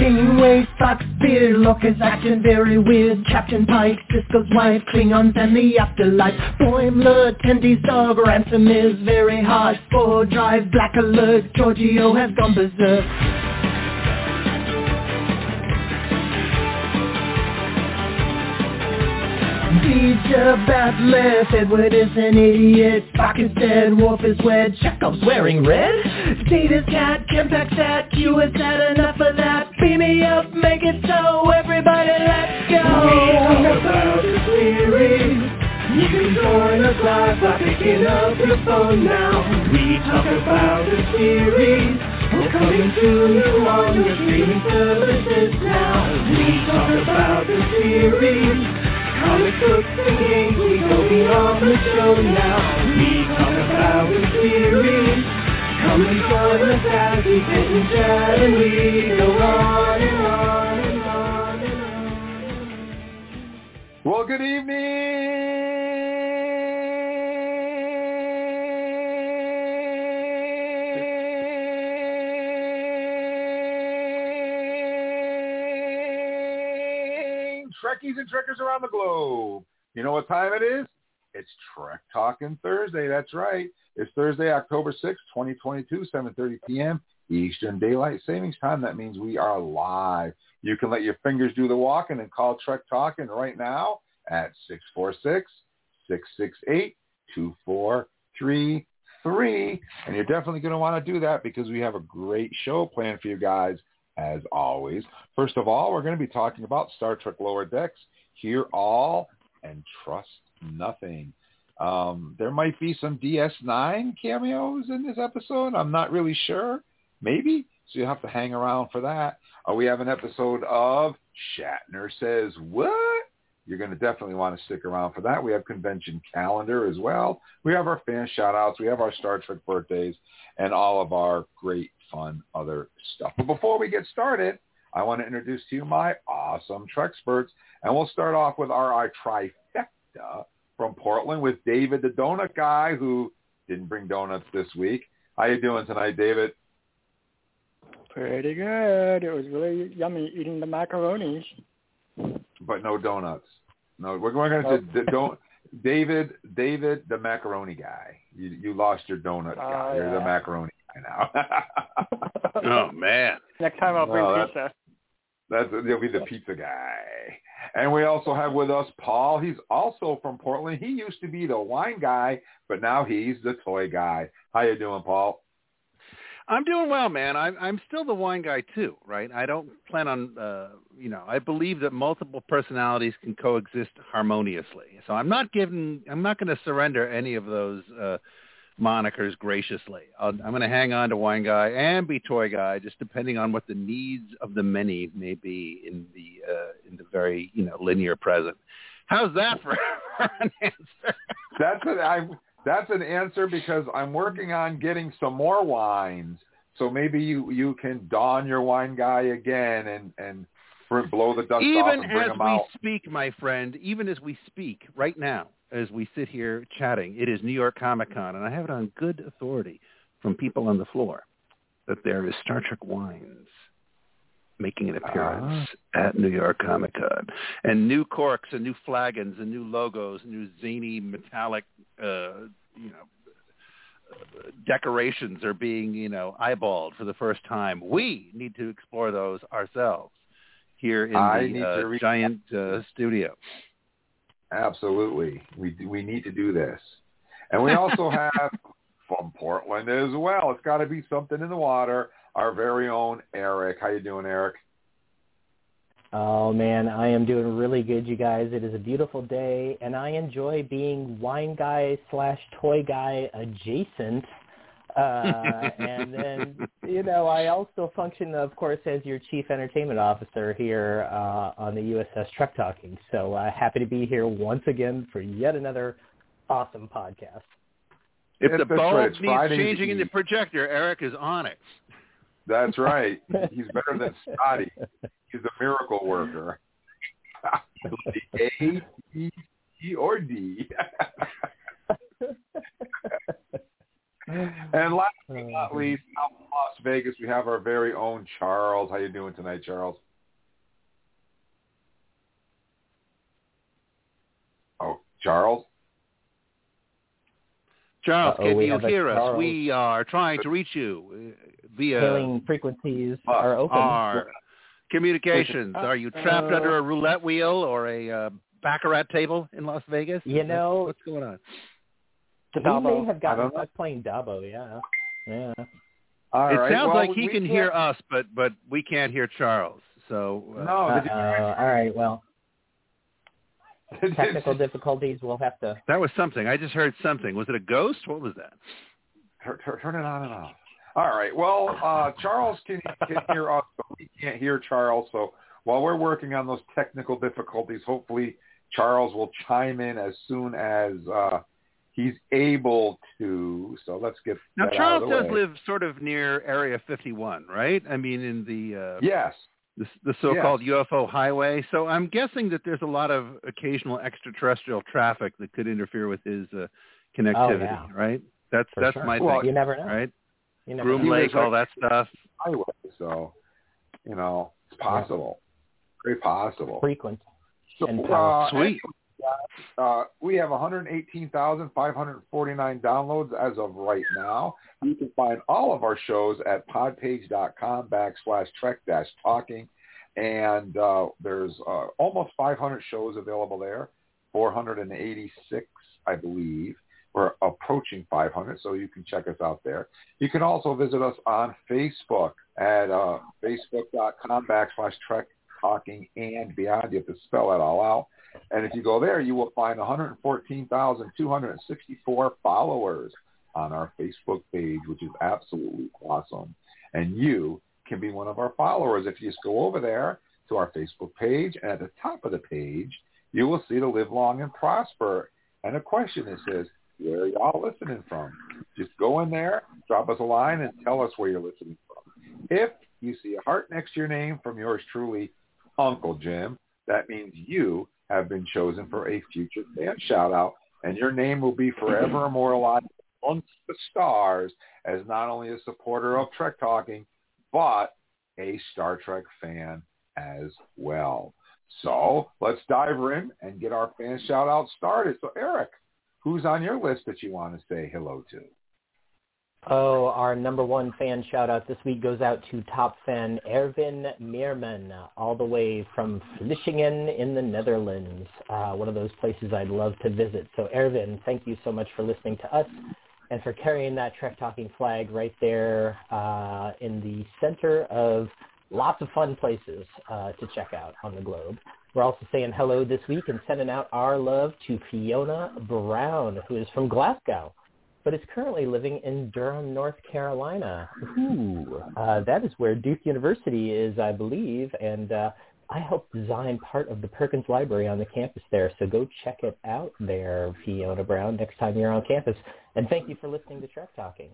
Kingway Fox Beer Lockers acting very weird. Captain Pike, Sisko's wife, Klingons and the afterlife. Boimler, Tendi's dog, Ransom is very hard For drive, Black Alert, Giorgio has gone berserk Teacher Batleth, Edward is an idiot, Spock is dead, Worf is wed, Chekhov's wearing red. Data's cat, Kempak's at, Q has had enough of that. Beam me up, make it so, everybody let's go. We talk about the series. You can join us live by picking up your phone now. We talk about the series. We're coming to you on your streaming services now. We talk about the series. Comic books and games, we go beyond the show now. We talk about the series. Come and join us as we sit and chat and we go on and on and on and on. Well, good evening, Trekkies and Trekkers around the globe. You know what time it is? It's Trek Talking Thursday. That's right. It's Thursday, October 6th, 2022, 7.30 p.m. Eastern Daylight Savings Time. That means we are live. You can let your fingers do the walking and call Trek Talking right now at 646-668-2433. And you're definitely going to want to do that because we have a great show planned for you guys as always. First of all, we're going to be talking about Star Trek Lower Decks. Hear all and trust nothing. Um, there might be some DS9 cameos in this episode. I'm not really sure. Maybe. So you'll have to hang around for that. Uh, we have an episode of Shatner Says What? You're going to definitely want to stick around for that. We have convention calendar as well. We have our fan shout outs. We have our Star Trek birthdays and all of our great fun other stuff. But before we get started, I want to introduce to you my awesome Trek experts. And we'll start off with our, our trifecta from Portland with David, the donut guy who didn't bring donuts this week. How you doing tonight, David? Pretty good. It was really yummy eating the macaronis. But no donuts. No, we're, we're going to don't. David, David, the macaroni guy. You you lost your donut oh, guy. Oh, You're the macaroni guy now. Oh man. Next time I'll bring No, that's- pizza. That's he'll be the pizza guy. And we also have with us Paul. He's also from Portland. He used to be the wine guy, but now he's the toy guy. How you doing, Paul? I'm doing well, man. I'm I'm still the wine guy too, right? I don't plan on, uh, you know, I believe that multiple personalities can coexist harmoniously. So I'm not giving, I'm not going to surrender any of those uh, monikers graciously. I'll, I'm going to hang on to wine guy and be toy guy, just depending on what the needs of the many may be in the uh, in the very you know linear present. How's that for, for an answer? That's what I. That's an answer because I'm working on getting some more wines. So maybe you you can don your wine guy again and and blow the dust off even and bring as we speak, my friend, even as we speak right now, as we sit here chatting, it is New York Comic Con, and I have it on good authority from people on the floor that there is Star Trek wines making an appearance Ah. at New York Comic Con, and new corks and new flagons and new logos, new zany metallic, uh, you know. Decorations are being, you know, eyeballed for the first time. We need to explore those ourselves here in I the uh, giant uh, studio. Absolutely. We we need to do this. And we also have from Portland as well. It's got to be something in the water. Our very own Eric. How you doing, Eric? Oh man, I am doing really good, you guys. It is a beautiful day, and I enjoy being wine guy slash toy guy adjacent. Uh, and then, you know, I also function, of course, as your chief entertainment officer here uh, on the USS Trek Talking. So uh, happy to be here once again for yet another awesome podcast. If Yes, the that's right. bulb needs Friday changing in the projector, Eric is on it. That's right. He's better than Scotty. He's a miracle worker. A, B, C, or D. and last but not least, out in Las Vegas, we have our very own Charles. How you doing tonight, Charles? Oh, Charles. Charles, Uh-oh, can you hear us? Charles. We are trying to reach you uh, via Hailing frequencies Uh, are open. our communications. Are you trapped Uh, under a roulette wheel or a uh, baccarat table in Las Vegas? You know- what's going on? he Dabo. may have gotten don't know. playing Dabo, yeah. Yeah. All it right, sounds well, like he can can't- hear us, but but we can't hear Charles. So uh, No, did Uh-oh. All right, well, technical difficulties, we'll have to... that was something. I just heard something. Was it a ghost? What was that? Turn, turn, turn it on and off. All right. Well, uh, Charles can, can hear us, but we can't hear Charles. So while we're working on those technical difficulties, hopefully Charles will chime in as soon as uh, he's able to. So let's get Now that out Charles of the does way. live sort of near Area 51, right? I mean, in the uh, Yes. the, the so-called UFO highway. So I'm guessing that there's a lot of occasional extraterrestrial traffic that could interfere with his uh, connectivity, yeah. right? That's For that's sure. my Well, thing, You never know. right? You never Groom Lake, all that stuff. Highway. So, you know, it's possible. Very possible. Frequent. So, and uh. Sweet. Uh, we have 118,549 downloads as of right now. You can find all of our shows at podpage.com backslash trek dash talking. And uh, there's uh, almost 500 shows available there, 486, I believe. We're approaching 500, so you can check us out there. You can also visit us on Facebook at uh, facebook.com backslash trek talking and beyond. You have to spell that all out. And if you go there, you will find 114,264 followers on our Facebook page, which is absolutely awesome. And you can be one of our followers if you just go over there to our Facebook page. And at the top of the page, you will see the Live Long and Prosper. And a question that says, where y'all listening from? Just go in there, drop us a line, and tell us where you're listening from. If you see a heart next to your name from yours truly, Uncle Jim, that means you have been chosen for a future fan shout out, and your name will be forever immortalized amongst the stars as not only a supporter of Trek Talking, but a Star Trek fan as well. So let's dive in and get our fan shout out started. So Eric, who's on your list that you want to say hello to? Oh, our number one fan shout out this week goes out to top fan Erwin Meerman, all the way from Vlissingen in the Netherlands, uh, one of those places I'd love to visit. So Erwin, thank you so much for listening to us and for carrying that Trek Talking flag right there uh, in the center of lots of fun places uh, to check out on the globe. We're also saying hello this week and sending out our love to Fiona Brown, who is from Glasgow but is currently living in Durham, North Carolina. Ooh, uh, that is where Duke University is, I believe, and uh, I helped design part of the Perkins Library on the campus there. So go check it out there, Fiona Brown, next time you're on campus. And thank you for listening to Trek Talking.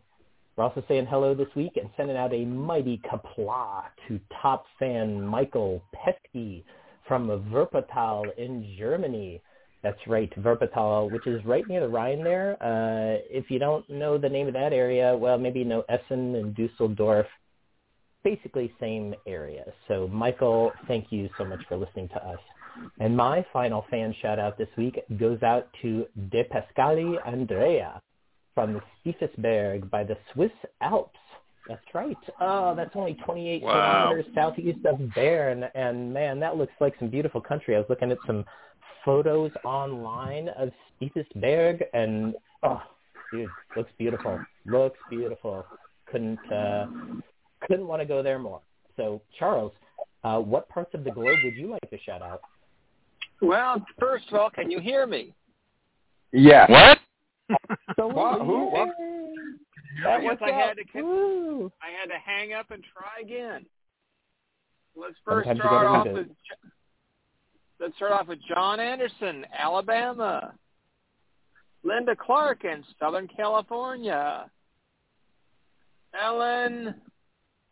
We're also saying hello this week and sending out a mighty kapla to top fan Michael Pesky from Wuppertal in Germany. That's right, Wuppertal, which is right near the Rhine there. Uh, if you don't know the name of that area, well, maybe you know Essen and Dusseldorf. Basically same area. So Michael, thank you so much for listening to us. And my final fan shout out this week goes out to De Pascali Andrea from Stiefelsberg by the Swiss Alps. That's right. Oh, that's only 28 Wow. kilometers southeast of Bern. And man, that looks like some beautiful country. I was looking at some photos online of Stiefelsberg, and oh, dude, looks beautiful. Looks beautiful. Couldn't uh, couldn't want to go there more. So, Charles, uh, what parts of the globe would you like to shout out? Well, first of all, can you hear me? Yeah. What? So, What? Who? What? That was I had to con- I had to hang up and try again. Let's first Sometimes start off with let's start off with John Anderson, Alabama. Linda Clark in Southern California. Ellen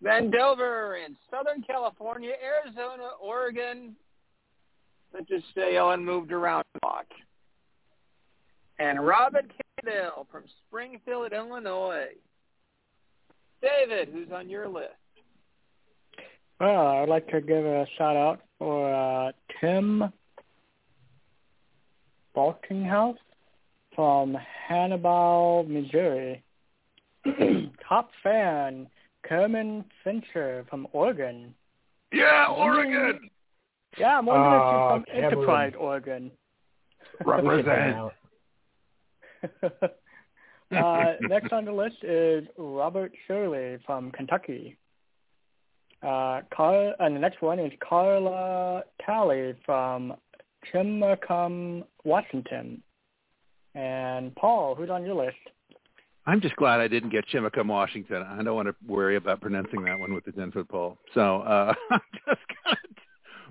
Van Dover in Southern California, Arizona, Oregon. Let's just say Ellen moved around a lot. And Robin Kendall from Springfield, Illinois. David, who's on your list? Well, I'd like to give a shout out for uh, Tim Balkinghouse from Hannibal, Missouri. Top fan, Kerman Fincher from Oregon. Yeah, Oregon. Yeah, I'm wondering Oh, if you're from Cameron. Enterprise, Oregon. Represent. uh, next on the list is Robert Shirley from Kentucky. Uh, Car- and the next one is Carla Talley from Chimacum, Washington. And Paul, who's on your list? I'm just glad I didn't get Chimacum, Washington. I don't want to worry about pronouncing that one with the 10-foot pole. So uh, I'm just kind of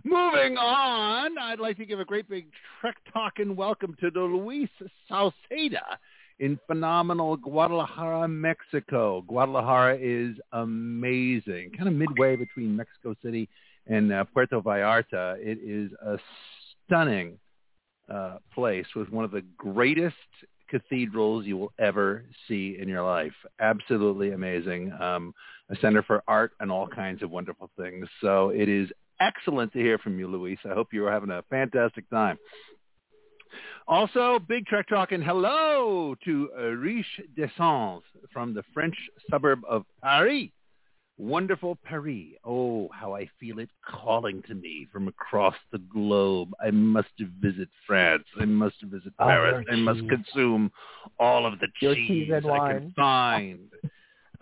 moving on. I'd like to give a great big Trek talking welcome to the Luis Salceda in phenomenal Guadalajara, Mexico. Guadalajara is amazing, kind of midway between Mexico City and uh, Puerto Vallarta. It is a stunning uh, place with one of the greatest cathedrals you will ever see in your life. Absolutely amazing. Um, a center for art and all kinds of wonderful things. So it is excellent to hear from you, Luis. I hope you are having a fantastic time. Also, Big Trek talking hello to Riche Descens from the French suburb of Paris. Wonderful Paris. Oh, how I feel it calling to me from across the globe. I must visit France. I must visit Oh, Paris. your I must consume all of the Your cheese, cheese I can find.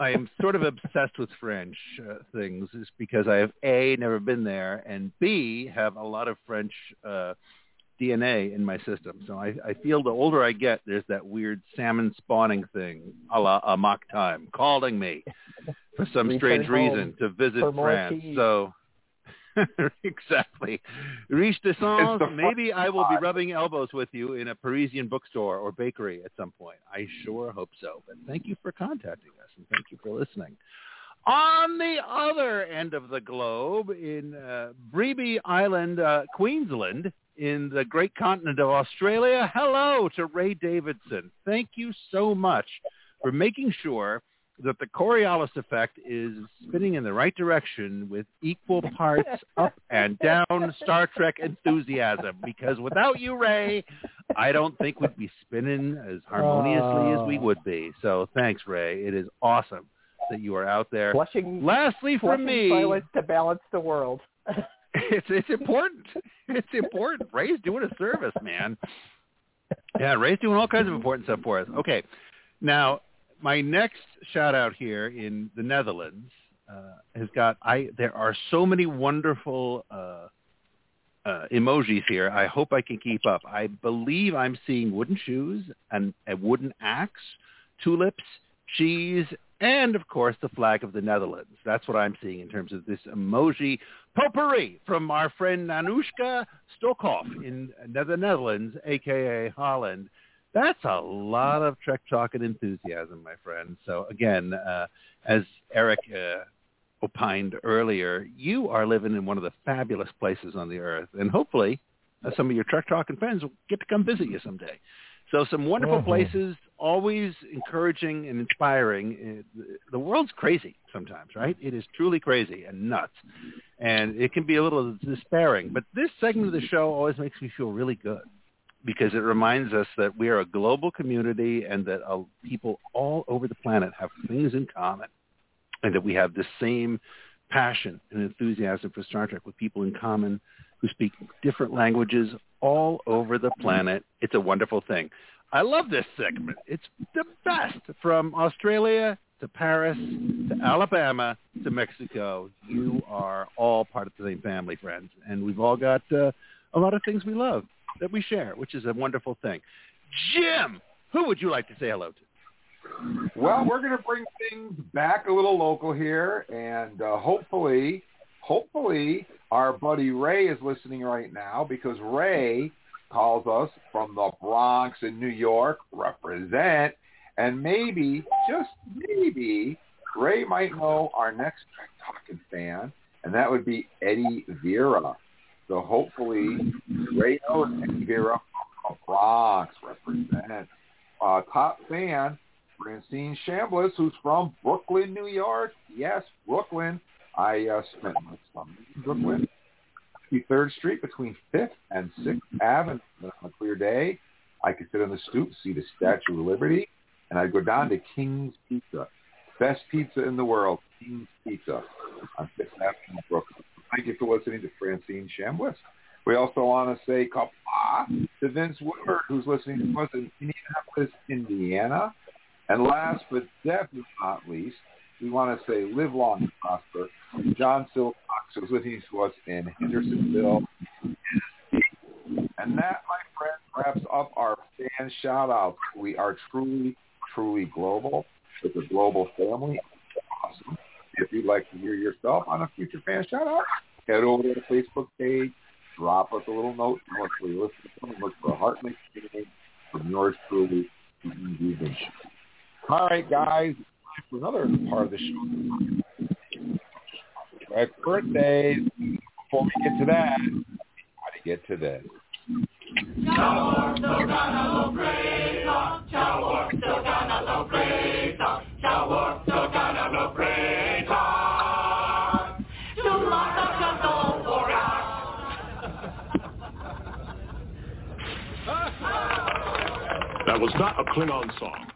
I am sort of obsessed with French uh, things, is because I have a never been there, and b have a lot of French uh, DNA in my system. So I, I feel the older I get, there's that weird salmon spawning thing, a la a mock time, calling me for some strange reason to visit France. So exactly, Riche de Sens. Maybe I will be rubbing elbows with you in a Parisian bookstore or bakery at some point. I sure hope so. But thank you for contacting us and thank you for listening. On the other end of the globe, in uh, Bribie Island, uh, Queensland, in the great continent of Australia, hello to Ray Davidson. Thank you so much for making sure that the Coriolis effect is spinning in the right direction with equal parts up and down Star Trek enthusiasm. Because without you, Ray, I don't think we'd be spinning as harmoniously as we Oh. would be. So thanks, Ray. It is awesome that you are out there. Flushing, Lastly, for flushing me, toilets to balance the world. it's it's important. It's important. Ray's doing a service, man. Yeah, Ray's doing all kinds of important stuff for us. Okay, now my next shout out here in the Netherlands uh, has got I. There are so many wonderful uh, uh, emojis here. I hope I can keep up. I believe I'm seeing wooden shoes and a wooden axe, tulips, cheese, and of course the flag of the Netherlands. That's what I'm seeing in terms of this emoji potpourri from our friend Nanushka Stokhoff in the Netherlands, aka Holland. That's a lot of Trek talk and enthusiasm, my friend. So again, uh, as Eric uh, opined earlier, you are living in one of the fabulous places on the earth, and hopefully uh, some of your Trek talking friends will get to come visit you someday. So some wonderful Mhm. places, always encouraging and inspiring. Uh, The world's crazy sometimes, right? It is truly crazy and nuts, and it can be a little despairing. But this segment of the show always makes me feel really good because it reminds us that we are a global community and that uh, people all over the planet have things in common and that we have the same passion and enthusiasm for Star Trek with people in common who speak different languages all over the planet. It's a wonderful thing. I love this segment. It's the best from Australia to Paris to Alabama to Mexico. You are all part of the same family, friends, and we've all got uh, a lot of things we love that we share, which is a wonderful thing. Jim, who would you like to say hello to? Well, we're going to bring things back a little local here, and uh, hopefully, hopefully, our buddy Ray is listening right now because Ray calls us from the Bronx in New York. Represent, and maybe, just maybe, Ray might know our next Talking fan, and that would be Eddie Vera. So hopefully, Ray Vera from the Bronx. Represent. Uh, top fan Francine Chambliss, who's from Brooklyn, New York. Yes, Brooklyn. I uh, spent my summer in Brooklyn, 53rd Street between 5th and 6th Avenue on a clear day, I could sit on the stoop, see the Statue of Liberty, and I'd go down to King's Pizza, best pizza in the world, King's Pizza, on 5th Avenue in Brooklyn. Thank you for listening to Francine Chambliss. We also want to say kapla to Vince Woodward, who's listening to us in Indianapolis, Indiana. And last but definitely not least, we want to say live long and prosper. John Silcox, who's listening to us in Hendersonville, And that, my friend, wraps up our fan shout-outs. We are truly, truly global. It's a global family. Awesome. If you'd like to hear yourself on a future fan shout-out, head over to the Facebook page, drop us a little note, and us where you're listening from, look for a heart mix from yours truly, Stephen All right, guys, for another part of the show. Right, birthdays. Before we get to that, how to get to this. That was not a Klingon song.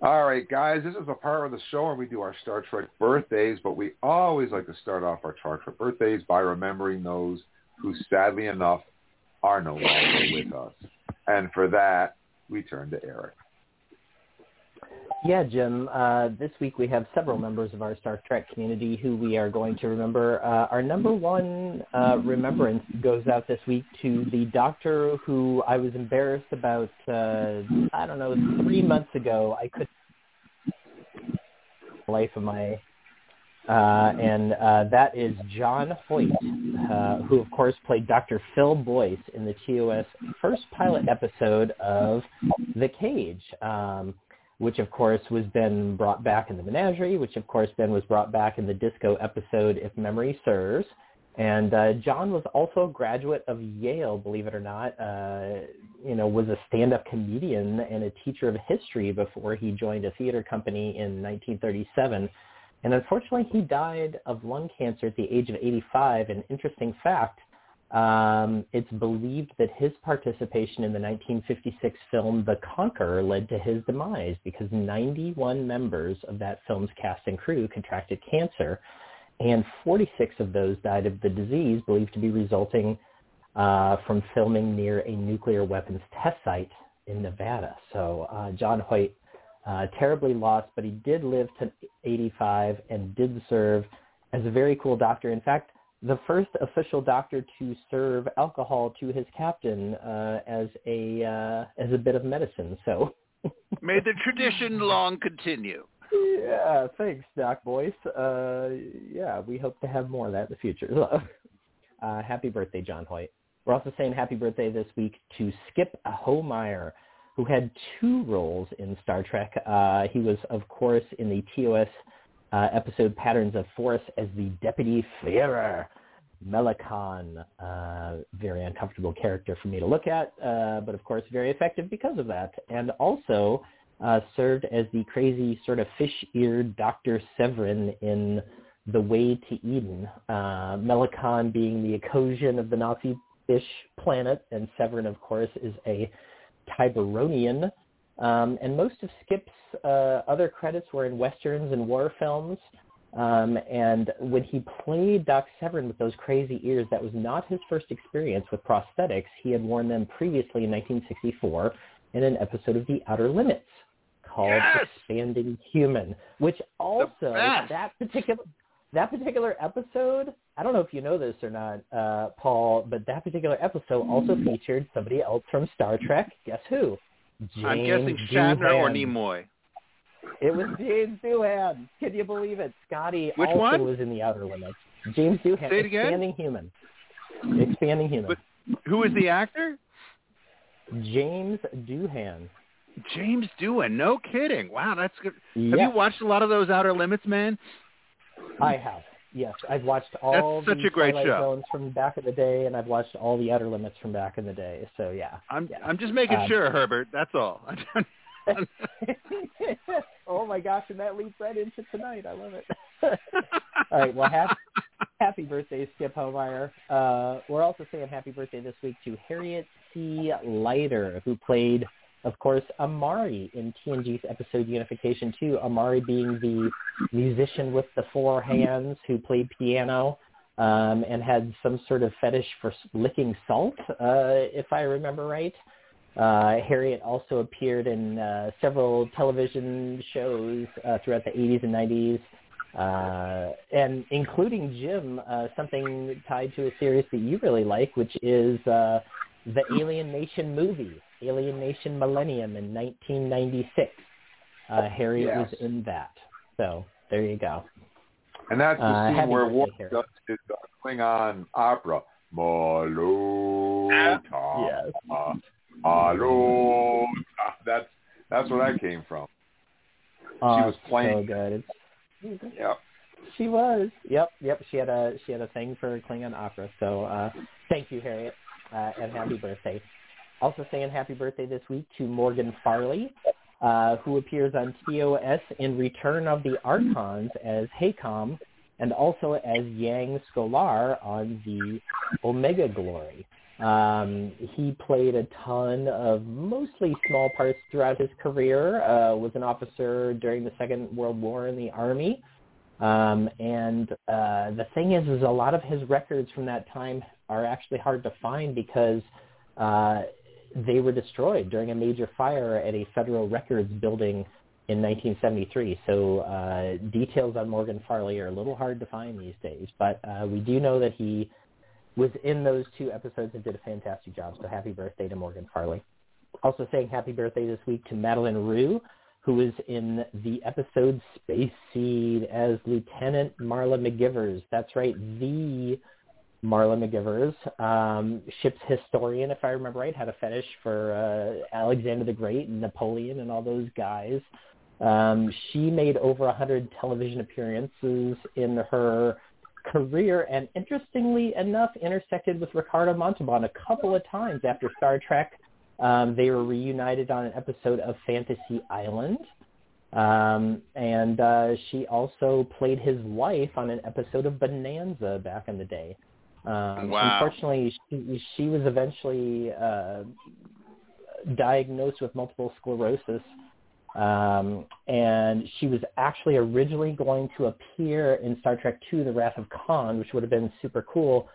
All right, guys, this is a part of the show where we do our Star Trek birthdays, but we always like to start off our Star Trek birthdays by remembering those who sadly enough are no longer with us. And for that, we turn to Eric. Yeah, Jim. Uh, this week we have several members of our Star Trek community who we are going to remember. Uh, our number one uh, remembrance goes out this week to the doctor who I was embarrassed about, uh, I don't know, three months ago. I could life of my uh, and uh, that is John Hoyt, uh, who of course played Dr. Phil Boyce in the TOS first pilot episode of The Cage. Um, which of course was then brought back in the Menagerie, which of course then was brought back in the Disco episode, if memory serves. And uh, John was also a graduate of Yale, believe it or not. Uh, you know, was a stand-up comedian and a teacher of history before he joined a theater company in 1937. And unfortunately, he died of lung cancer at the age of 85. An interesting fact, um, it's believed that his participation in the 1956 film The Conqueror led to his demise because 91 members of that film's cast and crew contracted cancer, and 46 of those died of the disease believed to be resulting uh, from filming near a nuclear weapons test site in Nevada. So uh, John Hoyt, uh, terribly lost, but he did live to 85 and did serve as a very cool doctor. In fact, the first official doctor to serve alcohol to his captain uh, as a uh, as a bit of medicine. So may the tradition long continue. Yeah, thanks, Doc Boyce. Uh, yeah, we hope to have more of that in the future. uh, happy birthday, John Hoyt. We're also saying happy birthday this week to Skip Homeier, who had two roles in Star Trek. Uh, he was, of course, in the TOS uh, episode Patterns of Force as the Deputy Führer, Melakon. Uh, very uncomfortable character for me to look at, uh, but of course very effective because of that. And also uh, served as the crazy sort of fish-eared Dr. Sevrin in The Way to Eden. Uh, being the Ekosian of the Nazi fish planet, and Sevrin, of course, is a Tiburonian um, and most of Skip's uh, other credits were in westerns and war films. Um, and when he played Doc Sevrin with those crazy ears, that was not his first experience with prosthetics. He had worn them previously in 1964 in an episode of The Outer Limits called yes! Expanding Human, which also that particular that particular episode. I don't know if you know this or not, uh, Paul, but that particular episode also featured somebody else from Star Trek. Guess who? James I'm guessing Shatner Doohan. or Nimoy. It was James Doohan. Can you believe it? Scotty Which also one? was in the Outer Limits. James Doohan. Say it again? Expanding Human. Expanding Human. But- Who is the actor? James Doohan. James Doohan. No kidding. Wow, that's good. Have you watched a lot of those Outer Limits, man? I have. Yes, I've watched all That's the Twilight. Zones from back in the day, and I've watched all the Outer Limits from back in the day. So yeah. I'm Yeah. I'm just making Um, sure, Herbert. That's all. Oh my gosh, and that leads right into tonight. I love it. All right, well, happy, happy birthday, Skip Homeier. Uh, we're also saying happy birthday this week to Harriet C. Leider, who played, of course, Amarie in TNG's episode Unification 2. Amarie being the musician with the four hands who played piano um, and had some sort of fetish for licking salt, uh, if I remember right. Uh, Harriet also appeared in uh, several television shows uh, throughout the 80s and 90s, uh, and including Jim, uh, something tied to a series that you really like, which is uh, the Alien Nation movie, Alien Nation Millennium in 1996. Uh, Harriet Yes. was in that. So there you go. And that's the Uh, scene where Harry. does his uh, Klingon opera. Malota. Malota. That's that's where that came from. Oh, was playing- so good. It's, Yep. She was. Yep, yep. She had a she had a thing for Klingon opera. So uh, thank you, Harriet, uh, and happy birthday. Also saying happy birthday this week to Morgan Farley, uh, who appears on TOS in Return of the Archons as Hacom, and also as Yang Scholar on the Omega Glory. Um, he played a ton of mostly small parts throughout his career. Uh, was an officer during the Second World War in the Army. Um, and uh, the thing is, is a lot of his records from that time are actually hard to find because uh, they were destroyed during a major fire at a federal records building in 1973. So uh, details on Morgan Farley are a little hard to find these days. But uh, we do know that he was in those two episodes and did a fantastic job. So happy birthday to Morgan Farley. Also saying happy birthday this week to Madlyn Rhue, who was in the episode Space Seed as Lieutenant Marla McGivers. That's right, the Marla McGivers, um, ship's historian, if I remember right, had a fetish for uh, Alexander the Great and Napoleon and all those guys. Um, she made over a hundred television appearances in her career, and interestingly enough, intersected with Ricardo Montalban a couple of times after Star Trek. Um, they were reunited on an episode of Fantasy Island. Um, and uh, she also played his wife on an episode of Bonanza back in the day. Um, Wow. Unfortunately, she, she was eventually uh, diagnosed with multiple sclerosis, um, and she was actually originally going to appear in Star Trek II: The Wrath of Khan, which would have been super cool.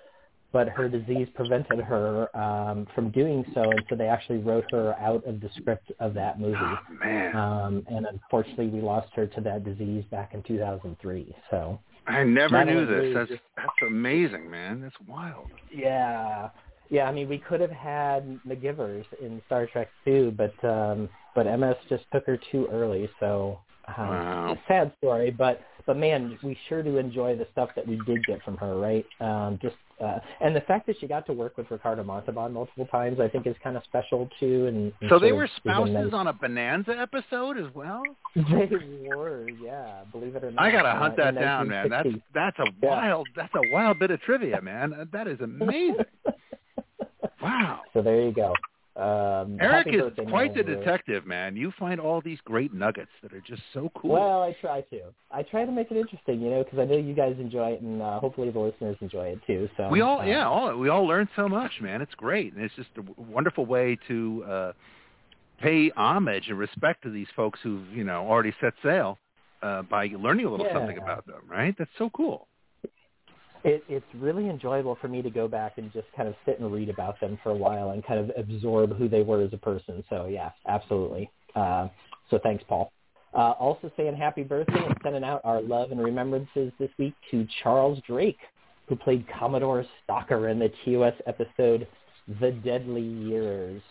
But her disease prevented her um, from doing so, and so they actually wrote her out of the script of that movie. Oh, man. Um, and unfortunately, we lost her to that disease back in 2003. So I never knew this. That's just- that's amazing, man. That's wild. yeah, yeah. I mean, we could have had McGivers in Star Trek too, but um, but MS just took her too early. So um, Wow. sad story, but but man, we sure do enjoy the stuff that we did get from her, right? Um, just uh, and the fact that she got to work with Ricardo Montalban multiple times, I think, is kind of special too. And, and So they were of is a spouses on a Bonanza episode as well. They were, yeah. Believe it or not. I gotta uh, hunt in that down, man. That's that's a Yeah. wild that's a wild bit of trivia, man. That is amazing. Wow. so there you go. Um, Eric is quite the detective, man. You find all these great nuggets that are just so cool. Well, I try to. I try to make it interesting, you know, because I know you guys enjoy it, and uh, hopefully the listeners enjoy it too. So we all, uh, yeah, all, we all learn so much, man. It's great, and it's just a wonderful way to uh, pay homage and respect to these folks who've, you know, already set sail uh, by learning a little something about them. Right? That's so cool. It, it's really enjoyable for me to go back and just kind of sit and read about them for a while and kind of absorb who they were as a person. So yeah, absolutely. Uh, so thanks, Paul. Uh, also saying happy birthday and sending out our love and remembrances this week to Charles Drake, who played Commodore Stocker in the TOS episode The Deadly Years.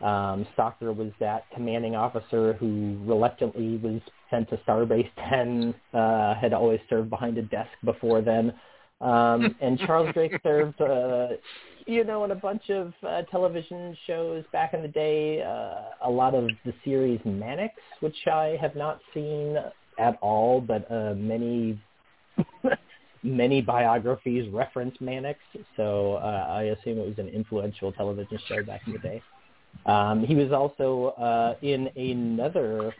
Um, Stocker was that commanding officer who reluctantly was sent to Starbase 10, uh, had always served behind a desk before then. Um, and Charles Drake served, uh, you know, in a bunch of uh, television shows back in the day. Uh, a lot of the series Mannix, which I have not seen at all, but uh, many many biographies reference Mannix, so uh, I assume it was an influential television show back in the day. Um, he was also uh, in another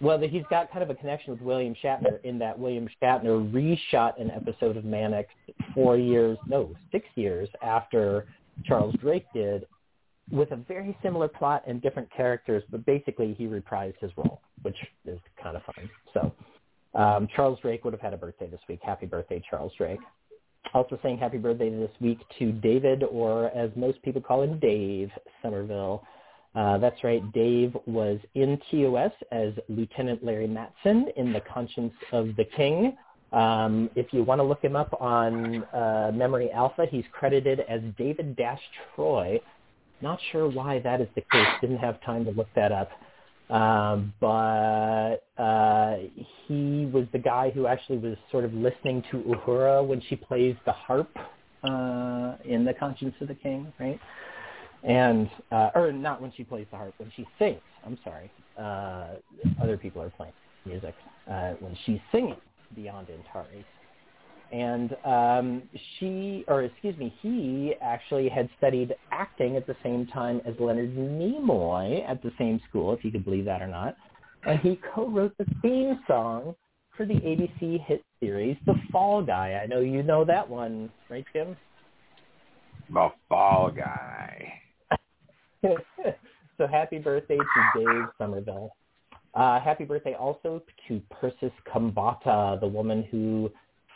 well, he's got kind of a connection with William Shatner in that William Shatner reshot an episode of Mannix four years, no, six years after Charles Drake did, with a very similar plot and different characters, but basically he reprised his role, which is kind of fun. So um, Charles Drake would have had a birthday this week. Happy birthday, Charles Drake. Also saying happy birthday this week to David, or as most people call him, Dave Somerville. Uh, that's right. Dave was in TOS as Lieutenant Larry Matson in The Conscience of the King. Um, if you want to look him up on uh, Memory Alpha, he's credited as David Dash Troy. Not sure why that is the case. Didn't have time to look that up. Um, but uh, he was the guy who actually was sort of listening to Uhura when she plays the harp uh, in The Conscience of the King, right? And uh, or not when she plays the harp, when she sings. I'm sorry. Uh, other people are playing music uh, when she's singing Beyond Antares and um, she, or excuse me, he actually had studied acting at the same time as Leonard Nimoy at the same school, if you could believe that or not. And he co-wrote the theme song for the ABC hit series The Fall Guy. I know you know that one, right, Tim? The Fall Guy. So happy birthday to Dave Somerville. Uh, happy birthday also to Persis Khambatta, the woman who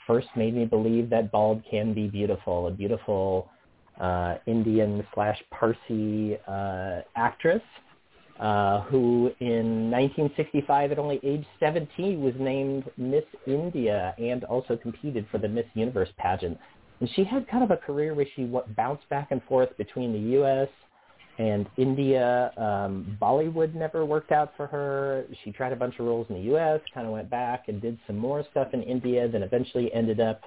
first made me believe that bald can be beautiful, a beautiful uh, Indian slash Parsi uh, actress uh, who in 1965 at only age 17 was named Miss India and also competed for the Miss Universe pageant. And she had kind of a career where she bounced back and forth between the U.S., and India. Um, Bollywood never worked out for her. She tried a bunch of roles in the U.S., kind of went back and did some more stuff in India, then eventually ended up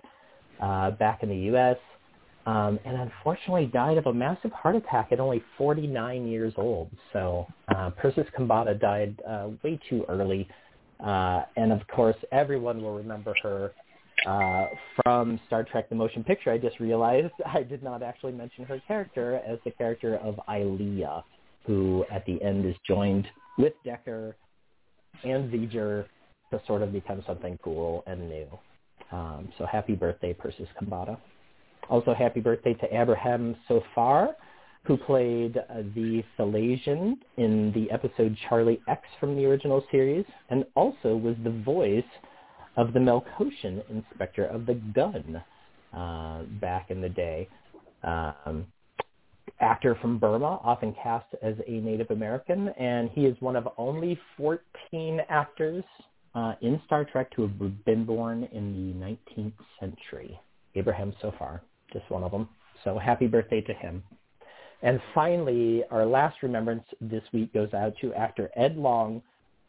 uh, back in the U.S. Um, and unfortunately died of a massive heart attack at only 49 years old. So uh, Persis Khambatta died uh, way too early. Uh, and of course, everyone will remember her uh, from Star Trek The Motion Picture, I just realized I did not actually mention her character as the character of Ilia, who at the end is joined with Decker and V'Ger to sort of become something cool and new. Um, so happy birthday, Persis Khambatta. Also happy birthday to Abraham Sofaer, who played uh, the Thalasian in the episode Charlie X from the original series, and also was the voice of the Melkotian inspector of the gun uh, back in the day. Um, actor from Burma, often cast as a Native American, and he is one of only 14 actors uh, in Star Trek to have been born in the 19th century. Abraham Sofaer, just one of them. So happy birthday to him. And finally, our last remembrance this week goes out to actor Ed Long,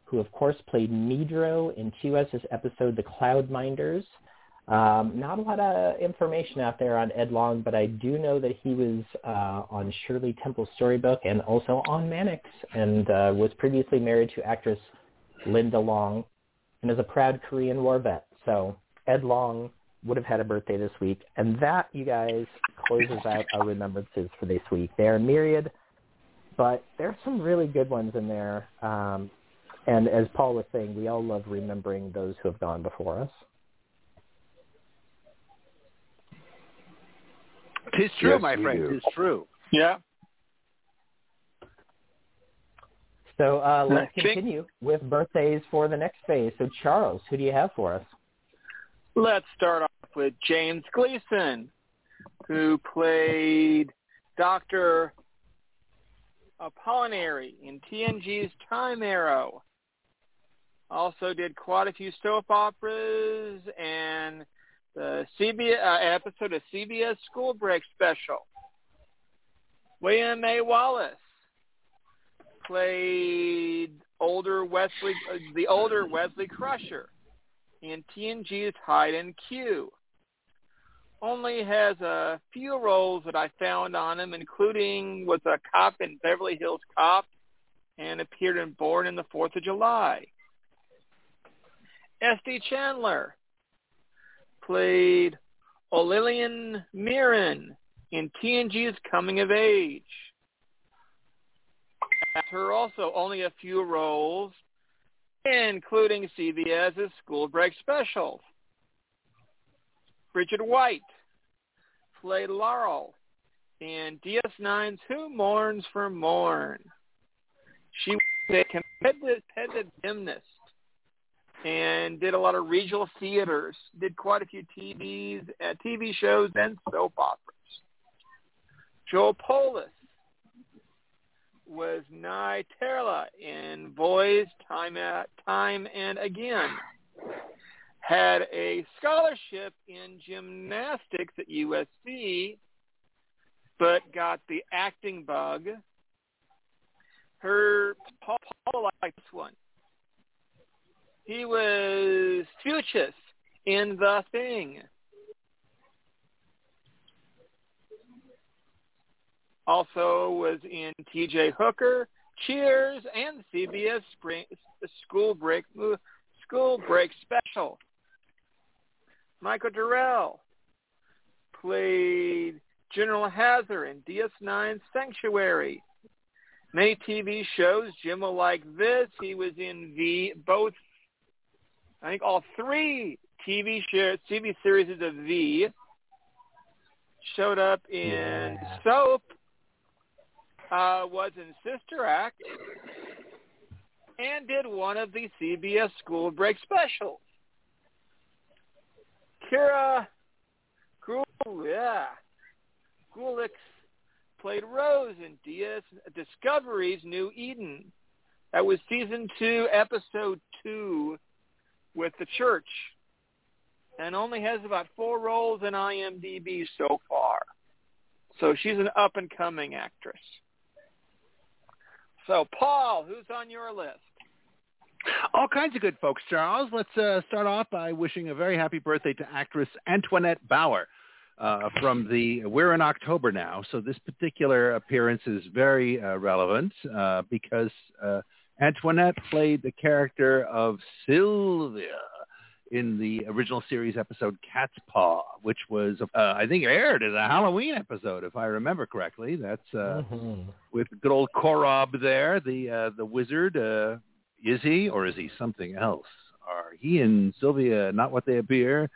who of course played Midro in TOS's episode The Cloudminders. Um, not a lot of information out there on Ed Long, but I do know that he was uh, on Shirley Temple's storybook and also on Mannix, and uh, was previously married to actress Linda Long, and is a proud Korean War vet. So Ed Long would have had a birthday this week, and that, you guys, closes out our remembrances for this week. They are myriad, but there are some really good ones in there. Um, and as Paul was saying, we all love remembering those who have gone before us. Tis true, Yes, my friend. do. Tis true. Yeah. So uh, let's continue with birthdays for the next phase. So Charles, who do you have for us? Let's start off with James Gleason, who played Dr. Apollinaire in TNG's Time Arrow. Also did quite a few soap operas and the CBS uh, episode of CBS School Break Special. William A. Wallace played older Wesley, uh, the older Wesley Crusher in TNG's Hide and Q. Only has a few roles that I found on him, including was a cop in Beverly Hills Cop and appeared in Born in the Fourth of July. Estee Chandler played Oliana Mirren in TNG's Coming of Age. Her also only a few roles including CBS's School Break Special. Bridget White played Laurel in DS9's Who Mourns for Morn. She was a competitive gymnast and did a lot of regional theaters, did quite a few TVs, uh, TV shows and soap operas. Joel Polis was Nye Terla in Boys Time at Time and Again. Had a scholarship in gymnastics at USC, but got the acting bug. Her Paul, Paul liked this one. He was Fuchs in The Thing. Also was in T.J. Hooker, Cheers, and CBS Spring, School Break School Break Special. Michael Durrell played General Hazar in DS9 Sanctuary. Many TV shows. Jim will like this. He was in the both, I think all three TV shows, TV series of V. Showed up in Yeah. soap uh, was in Sister Act and did one of the CBS School Break specials. Kira Gul- yeah, Gulix played Rose in DS Discovery's New Eden. That was season two, episode two, with the church, and only has about four roles in IMDb so far. So she's an up and coming actress. So, Paul, who's on your list? All kinds of good folks, Charles. Let's uh, start off by wishing a very happy birthday to actress Antoinette Bower uh, from the We're in October now. So this particular appearance is very uh, relevant uh, because uh, Antoinette played the character of Sylvia in the original series episode Cat's Paw, which was, uh, I think, aired as a Halloween episode, if I remember correctly. That's uh, Mhm. with good old Korob there, the uh, the wizard. Uh, is he or is he something else? Are he and Sylvia not what they appear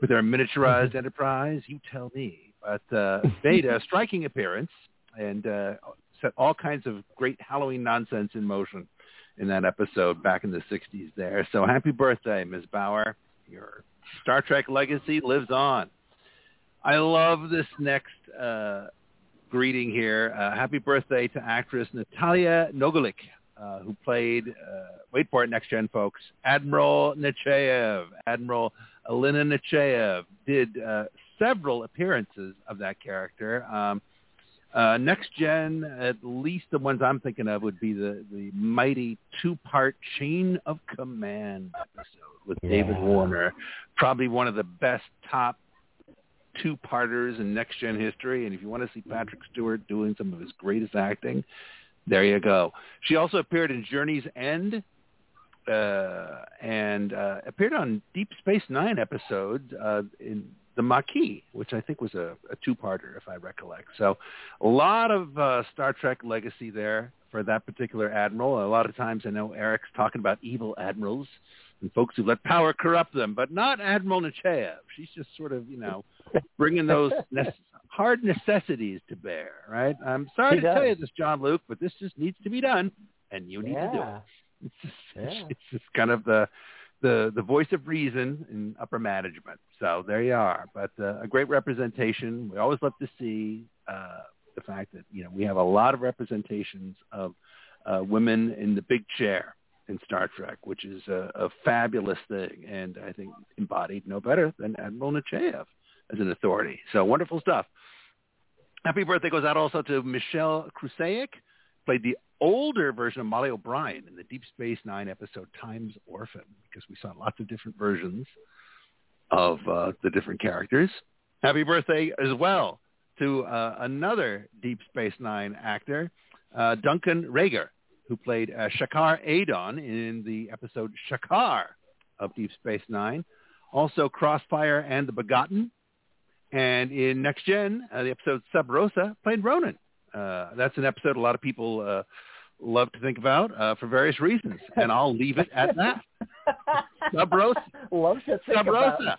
with their miniaturized enterprise? You tell me. But uh, made a striking appearance and uh, set all kinds of great Halloween nonsense in motion in that episode back in the 60s there. So happy birthday, Ms. Bower. Your Star Trek legacy lives on. I love this next uh, greeting here. Uh, happy birthday to actress Natalia Nogulich, uh, who played, uh, wait for it, next gen folks, Admiral Nechayev. Admiral Elena Nechayev did uh, several appearances of that character. Um, uh, next gen, at least the ones I'm thinking of would be the, the mighty two-part Chain of Command episode with David Warner. Probably one of the best top two-parters in next gen history. And if you want to see Patrick Stewart doing some of his greatest acting, there you go. She also appeared in Journey's End uh, and uh, appeared on Deep Space Nine episode uh, in The Maquis, which I think was a, a two-parter, if I recollect. So a lot of uh, Star Trek legacy there for that particular admiral. A lot of times I know Eric's talking about evil admirals and folks who let power corrupt them, but not Admiral Nechayev. She's just sort of, you know, bringing those nece- hard necessities to bear, right? I'm sorry She to tell you this, Jean-Luc, but this just needs to be done, and you need to do it. It's just, Yeah. it's just kind of the the the voice of reason in upper management. So there you are. But uh, a great representation. We always love to see uh, the fact that you know we have a lot of representations of uh, women in the big chair in Star Trek, which is a, a fabulous thing, and I think embodied no better than Admiral Nechayev as an authority. So wonderful stuff. Happy birthday goes out also to Michelle Krusiec, played the older version of Molly O'Brien in the Deep Space Nine episode Time's Orphan, because we saw lots of different versions of uh, the different characters. Happy birthday as well to uh, another Deep Space Nine actor, uh, Duncan Regehr, who played uh, Shakaar Edon in the episode Shakaar of Deep Space Nine. Also Crossfire and the Begotten. And in Next Gen, uh, the episode Sub Rosa played Ronin. Uh, that's an episode a lot of people uh, love to think about uh, for various reasons, and I'll leave it at that. Sub Rosa. Love to think Sub. Rosa.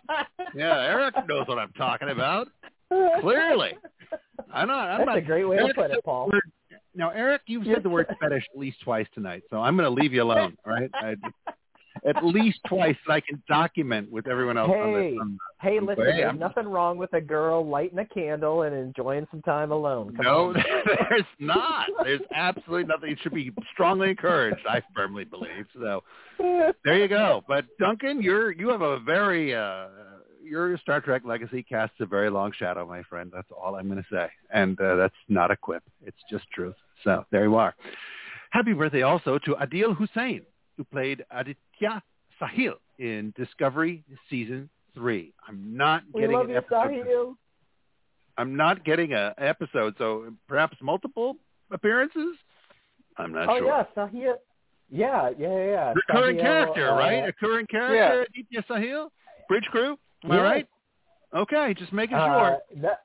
Yeah, Eric knows what I'm talking about. Clearly. I'm not. I'm That's not, a great way to put it, Paul. word- Now, Eric, you've said the word fetish at least twice tonight, so I'm going to leave you alone. All right, I, at least twice, so I can document with everyone else. on Hey, this, on, hey, I'm listen, very- there's I'm- nothing wrong with a girl lighting a candle and enjoying some time alone. Come no, on. there's not. There's absolutely nothing. It should be strongly encouraged. I firmly believe so. There you go. But Duncan, you're you have a very uh, your Star Trek legacy casts a very long shadow, my friend. That's all I'm going to say, and uh, that's not a quip. It's just truth. So there you are. Happy birthday also to Adil Hussain, who played Aditya Sahil in Discovery season three. I'm not we getting love an you, episode. Sahil. I'm not getting a episode, so perhaps multiple appearances. I'm not Oh sure. Oh, yeah, Sahil. Yeah, yeah, yeah. Recurring Sahil, character, uh, right? Recurring character, Aditya Sahil, Bridge Crew. Am I right? Okay, just making Uh, sure. that,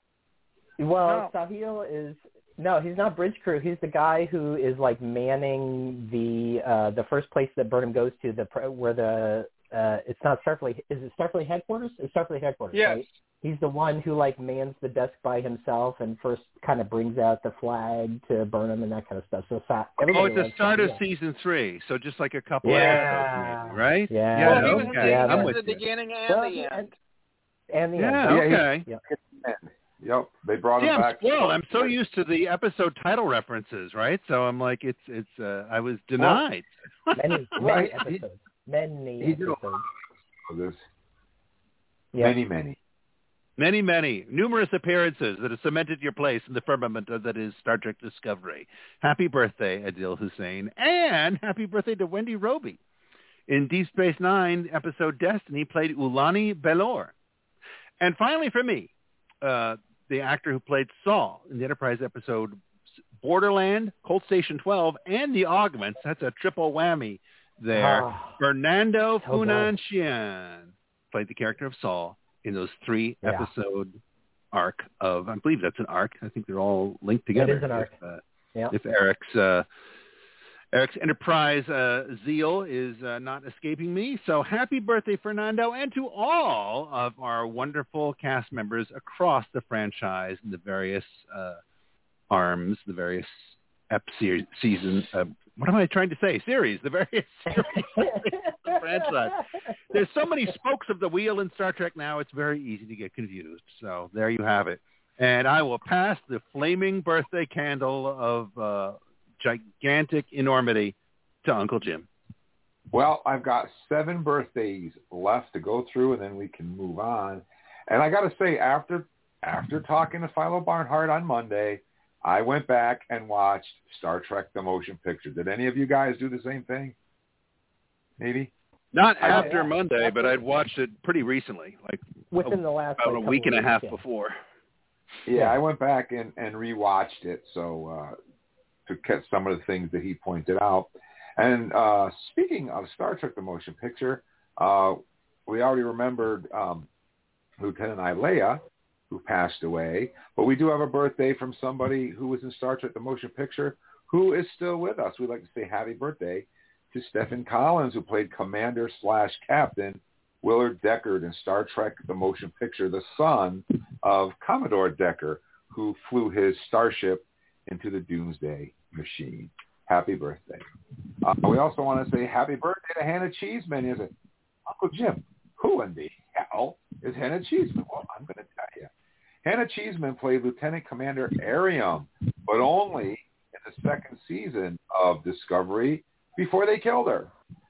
well, Sahil is no, he's not bridge crew. He's the guy who is like manning the uh the first place that Burnham goes to, the pr- where the uh it's not Starfleet. Is it Starfleet headquarters? It's Starfleet headquarters, Yes. right? He's the one who like mans the desk by himself and first kind of brings out the flag to Burnham and that kind of stuff. So Sa- Oh, everybody it's the loves start of Sahil. season three, so just like a couple Yeah. episodes, right? Yeah. Yeah, well, he was in the, Yeah, he I'm was with in the you. beginning and Well, the end. And the Yeah, end. Yeah, okay. Yeah. Yep, they brought See, him I'm back. spoiled. I'm so used to the episode title references, right? So I'm like, it's it's. uh I was denied. Many, many episodes. Many He episodes. of. Yeah. Many, many. Many, many, numerous appearances that have cemented your place in the firmament that is Star Trek Discovery. Happy birthday, Adil Hussain, and happy birthday to Wendy Robie. In Deep Space Nine episode Destiny, played Ulani Belor. And finally, for me, uh, the actor who played Saul in the Enterprise episode Borderland, Cold Station 12, and The Augments. That's a triple whammy there. Ah. Fernando So good. Funancian played the character of Saul in those three Yeah. episode arc of I believe that's an arc. I think they're all linked together. is an arc. If, uh, Yeah. if Eric's uh, Eric's enterprise uh, zeal is uh, not escaping me. So happy birthday, Fernando, and to all of our wonderful cast members across the franchise and the various uh, arms, the various ep se- season. Uh, what am I trying to say? Series, the various series. the franchise. There's so many spokes of the wheel in Star Trek now, it's very easy to get confused. So there you have it. And I will pass the flaming birthday candle of uh, gigantic enormity to Uncle Jim. Well, I've got seven birthdays left to go through, and then we can move on. And I got to say, after after talking to Philo Barnhart on Monday, I went back and watched Star Trek: The Motion Picture. Did any of you guys do the same thing? Maybe. Not I- after yeah, Monday, but I'd watched it pretty recently, like Within the last about like, a week and a half weeks, yeah. before. Yeah, I went back and, and rewatched it so uh, to catch some of the things that he pointed out. And uh, speaking of Star Trek: The Motion Picture, uh, we already remembered um, Lieutenant Ilia, who passed away, but we do have a birthday from somebody who was in Star Trek: The Motion Picture who is still with us. We'd like to say happy birthday to Stephen Collins, who played Commander slash Captain Willard Decker in Star Trek: The Motion Picture, the son of Commodore Decker, who flew his starship into the Doomsday Machine. Happy birthday! Uh, we also want to say happy birthday to Hannah Cheesman. Is it Uncle Jim? Who in the hell is Hannah Cheesman? Well, I'm going to tell you. Hannah Cheesman played Lieutenant Commander Airiam, but only in the second season of Discovery before they killed her.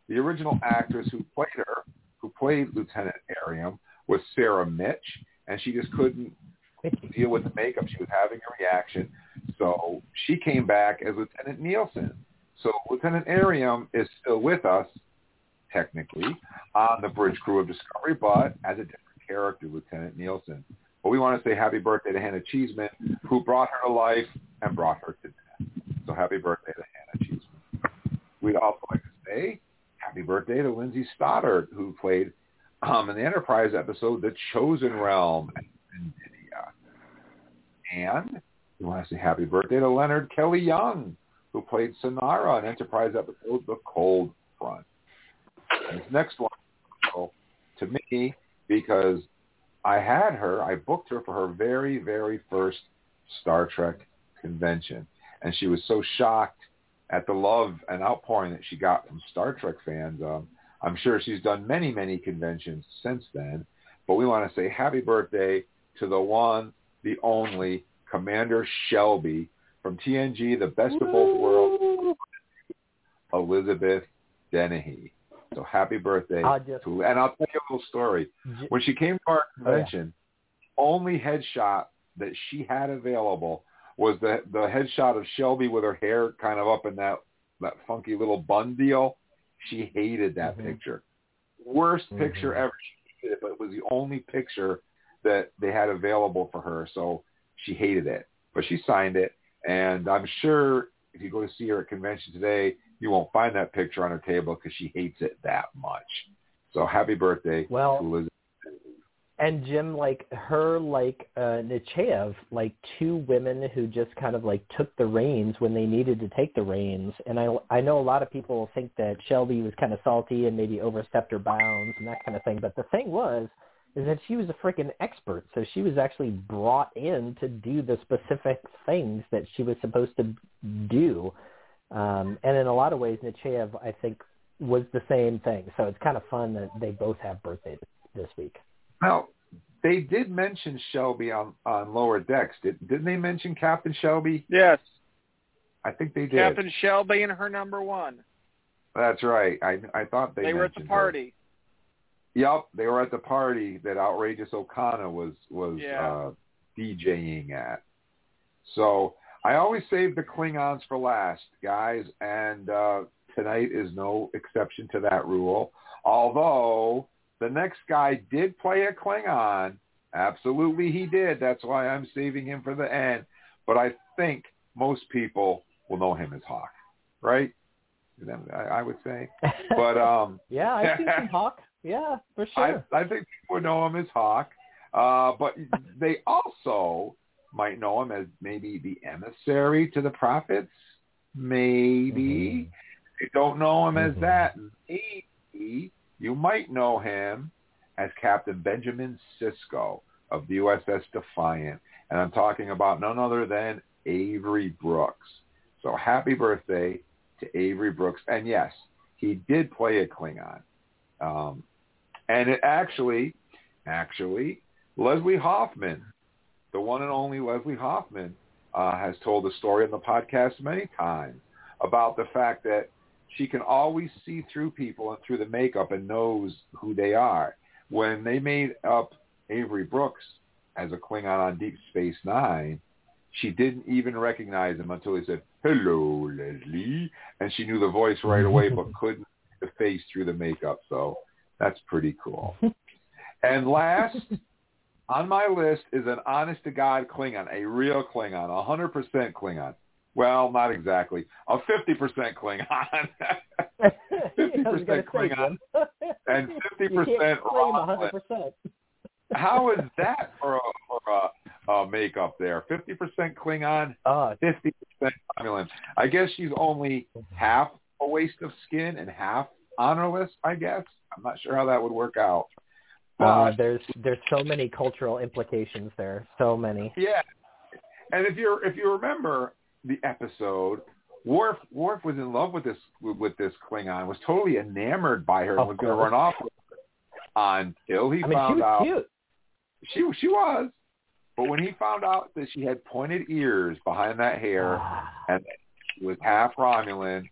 The original actress who played her, who played Lieutenant Airiam, was Sarah Mitch, and she just couldn't deal with the makeup. She was having a reaction. So she came back as Lieutenant Nilsson. So Lieutenant Airiam is still with us, technically, on the bridge crew of Discovery, but as a different character, Lieutenant Nilsson. But we want to say happy birthday to Hannah Cheesman, who brought her to life and brought her to death. So happy birthday to Hannah Cheesman. We'd also like to say happy birthday to Lindsay Stoddard, who played um, in the Enterprise episode The Chosen Realm in India. And we want to say happy birthday to Leonard Kelly Young, who played Sonara in Enterprise episode The Cold Front. This next one to me because I had her, I booked her for her very, very first Star Trek convention. And she was so shocked at the love and outpouring that she got from Star Trek fans. Um, I'm sure she's done many, many conventions since then. But we want to say happy birthday to the one, the only Commander Shelby from TNG, the best of both worlds, Elizabeth Dennehy. So happy birthday just- to, and I'll tell you a little story. When she came to our Oh, yeah. convention, only headshot that she had available was the the headshot of Shelby with her hair kind of up in that that funky little bun deal. She hated that Mhm. picture. Worst picture Mhm. ever. She hated it, but it was the only picture that they had available for her, so she hated it. But she signed it, and I'm sure if you go to see her at convention today, you won't find that picture on her table because she hates it that much. So happy birthday Well, Elizabeth. and Jim, like her, like uh, Nechayev, like two women who just kind of like took the reins when they needed to take the reins. And I, I know a lot of people think that Shelby was kind of salty and maybe overstepped her bounds and that kind of thing. But the thing was, is that she was a freaking expert. So she was actually brought in to do the specific things that she was supposed to do. Um, and in a lot of ways, Nechayev, I think, was the same thing. So it's kind of fun that they both have birthdays this week. Well, they did mention Shelby on, on Lower Decks. Did, didn't they mention Captain Shelby? Yes, I think they did. Captain Shelby and her number one. That's right. I I thought they They, were at the party. her. Party. Yep, they were at the party that Outrageous Okona was was Yeah. uh, DJing at. So I always save the Klingons for last, guys, and uh, tonight is no exception to that rule. Although the next guy did play a Klingon, absolutely he did. That's why I'm saving him for the end. But I think most people will know him as Hawk, right? I, I would say. But um, yeah, I've seen some Hawk. Yeah, for sure. I, I think people would know him as Hawk, uh, but they also might know him as maybe the emissary to the prophets. Maybe they don't know him as Mhm. that. Maybe you might know him as Captain Benjamin Sisko of the USS Defiant, and I'm talking about none other than Avery Brooks. So happy birthday to Avery Brooks, and yes, he did play a Klingon. Um, and it actually, actually, Leslie Hoffman, the one and only Leslie Hoffman, uh, has told the story in the podcast many times about the fact that she can always see through people and through the makeup and knows who they are. When they made up Avery Brooks as a Klingon on Deep Space Nine, she didn't even recognize him until he said, hello, Leslie. And she knew the voice right away, but couldn't see the face through the makeup. So that's pretty cool. And last on my list is an honest-to-God Klingon, a real Klingon, a 100% Klingon. Well, not exactly. A 50% Klingon. 50% Klingon and 50% can't claim Romulan. 100%. How is that for a, for a, a makeup there? 50% Klingon, Uh, 50% Romulan. I guess she's only half a waste of skin and half honorless, I guess. I'm not sure how that would work out. uh, there's there's so many cultural implications there. So many. yeah. And if you if you remember the episode, Worf Worf was in love with this with this Klingon, was totally enamored by her, and was going to run off with her until he I mean, she found was out cute. she she was. But when he found out that she had pointed ears behind that hair and she was half Romulan,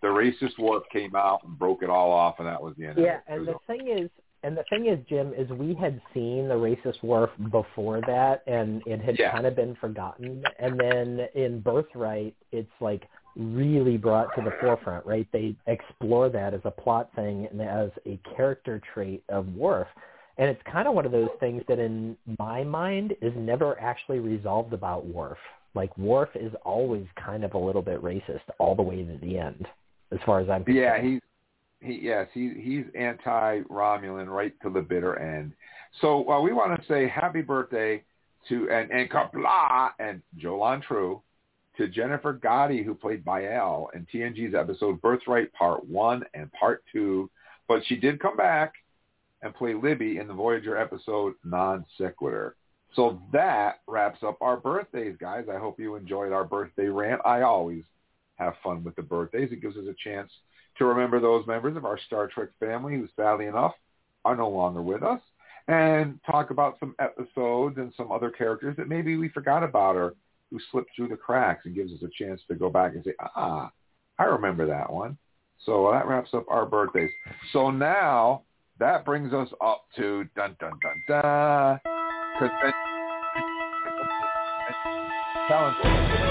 the racist Worf came out and broke it all off, and that was the end. Yeah, of it. It and the thing is, and the thing is, Jim, is we had seen the racist Worf before that, and it had Yeah. kind of been forgotten. And then in Birthright, it's like really brought to the forefront, right? They explore that as a plot thing and as a character trait of Worf. And it's kind of one of those things that in my mind is never actually resolved about Worf. Like Worf is always kind of a little bit racist all the way to the end, as far as I'm concerned. Yeah, he's he yes he he's anti Romulan right to the bitter end. So uh, we want to say happy birthday to and and Qapla' and Jolan Tru to Jennifer Gatti, who played Bael in TNG's episode Birthright Part 1 and Part 2. But she did come back and play Libby in the Voyager episode Non Sequitur. So that wraps up our birthdays, guys. I hope you enjoyed our birthday rant. I always have fun with the birthdays. It gives us a chance to remember those members of our Star Trek family who, sadly enough, are no longer with us and talk about some episodes and some other characters that maybe we forgot about or who slipped through the cracks and gives us a chance to go back and say, ah, I remember that one. So that wraps up our birthdays. So now that brings us up to dun dun dun dun. Convention.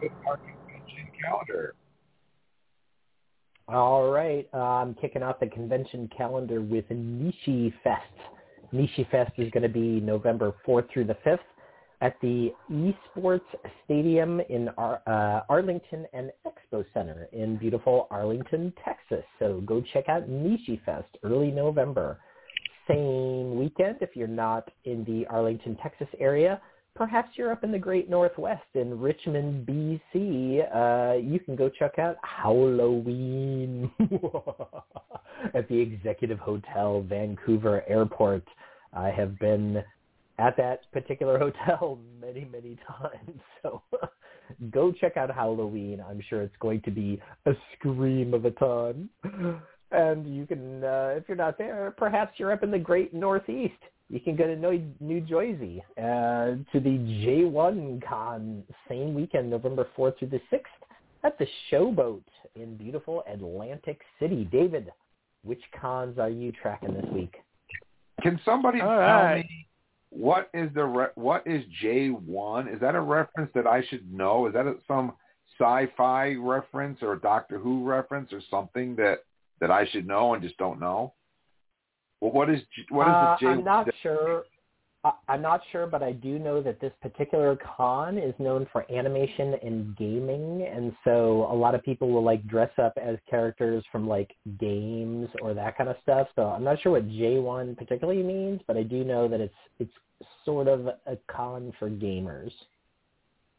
with our convention calendar. All right, uh, I'm kicking off the convention calendar with Nishi Fest. Nishi Fest is going to be November 4th through the 5th at the Esports Stadium in Ar- uh, Arlington and Expo Center in beautiful Arlington, Texas. So go check out Nishi Fest early November. Same weekend if you're not in the Arlington, Texas area. Perhaps you're up in the great Northwest in Richmond, BC. Uh, you can go check out Halloween at the Executive Hotel, Vancouver Airport. I have been at that particular hotel many, many times. So go check out Halloween. I'm sure it's going to be a scream of a time. And you can, uh, if you're not there, perhaps you're up in the great Northeast. You can go to New, New Jersey uh, to the J1 Con same weekend, November 4th through the 6th at the Showboat in beautiful Atlantic City. David, which cons are you tracking this week? Can somebody All tell right. me what is the re- what is J one? Is that a reference that I should know? Is that a, some sci-fi reference or a Doctor Who reference or something that that I should know and just don't know? Well, what is J- what is Uh, the J? I'm not sure. I- I'm not sure, but I do know that this particular con is known for animation and gaming, and so a lot of people will like dress up as characters from like games or that kind of stuff. So I'm not sure what J1 particularly means, but I do know that it's it's sort of a con for gamers.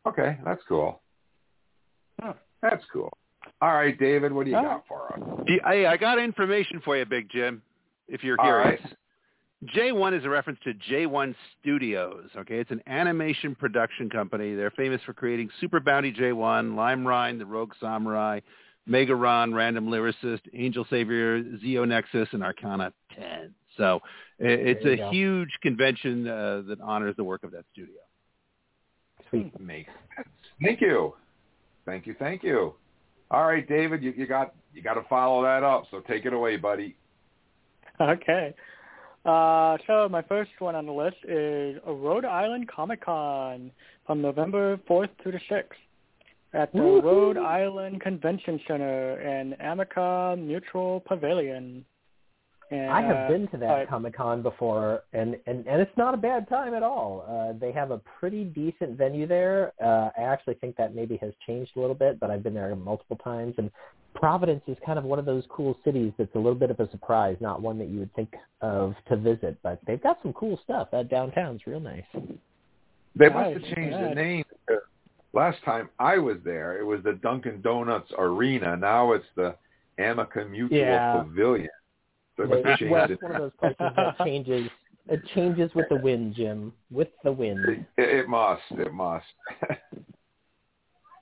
Okay, that's cool. Huh. That's cool. All right, David, what do you Oh. got for us? Hey, I got information for you, Big Jim, if you're All curious. right. J1 is a reference to J1 Studios. Okay, it's an animation production company. They're famous for creating Super Bounty J1, Lime Rhine, The Rogue Samurai, Mega Ron, Random Lyricist, Angel Savior, Zeo Nexus, and Arcana 10. So it's a go. huge convention uh, that honors the work of that studio. Sweet. Makes sense. Thank you. Thank you. Thank you. All right, David, you, you got you got to follow that up. So take it away, buddy. Okay. Uh, so my first one on the list is a Rhode Island Comic Con from November 4th to the 6th at the Woohoo. Rhode Island Convention Center in Amica Mutual Pavilion. And, I have uh, been to that uh, Comic Con before, and, and and it's not a bad time at all. Uh, they have a pretty decent venue there. Uh, I actually think that maybe has changed a little bit, but I've been there multiple times. And Providence is kind of one of those cool cities that's a little bit of a surprise, not one that you would think of to visit. But they've got some cool stuff. That downtown's real nice. They must have changed the nice. name. Last time I was there, it was the Dunkin' Donuts Arena. Now it's the Amica Mutual Yeah. Pavilion. So they must have well, it's it. one of those places that changes. It changes with the wind, Jim. With the wind. It, it must. It must.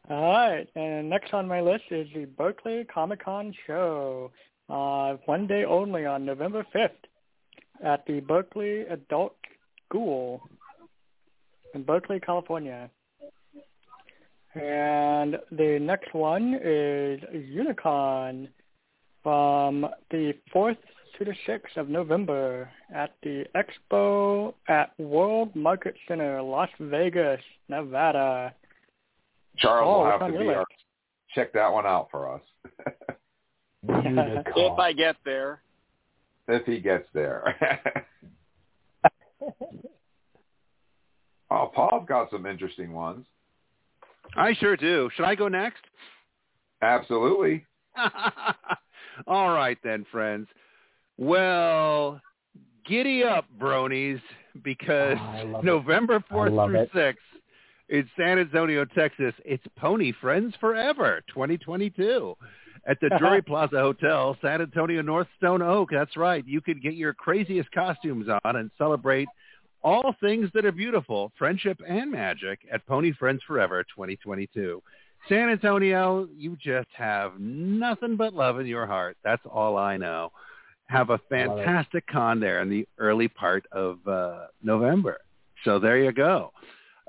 All right, and next on my list is the Berkeley Comic Con show, uh, one day only on November 5th at the Berkeley Adult School in Berkeley, California. And the next one is Unicon from the 4th to the 6th of November at the Expo at World Market Center, Las Vegas, Nevada. Charles Oh, will have to be our, check that one out for us If I get there. if he gets there. oh, Paul's got some interesting ones. I sure do. Should I go next? Absolutely. All right then, friends. Well, giddy up, bronies, because Oh, November 4th through it. 6th in San Antonio, Texas, it's Pony Friends Forever 2022 at the Drury Plaza Hotel, San Antonio, North Stone Oak. That's right. You could get your craziest costumes on and celebrate all things that are beautiful, friendship and magic at Pony Friends Forever 2022. San Antonio, you just have nothing but love in your heart. That's all I know. Have a fantastic con there in the early part of uh, November. So there you go.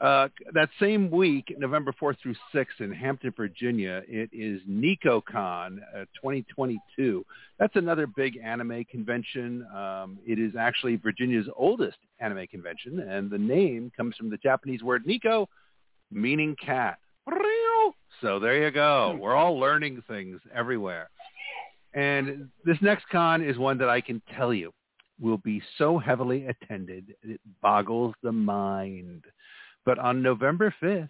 Uh, that same week, November 4th through 6th in Hampton, Virginia, it is NekoCon uh, 2022. That's another big anime convention. Um, it is actually Virginia's oldest anime convention, and the name comes from the Japanese word Neko, meaning cat. So there you go. We're all learning things everywhere. And this next con is one that I can tell you will be so heavily attended, it boggles the mind. But on November 5th,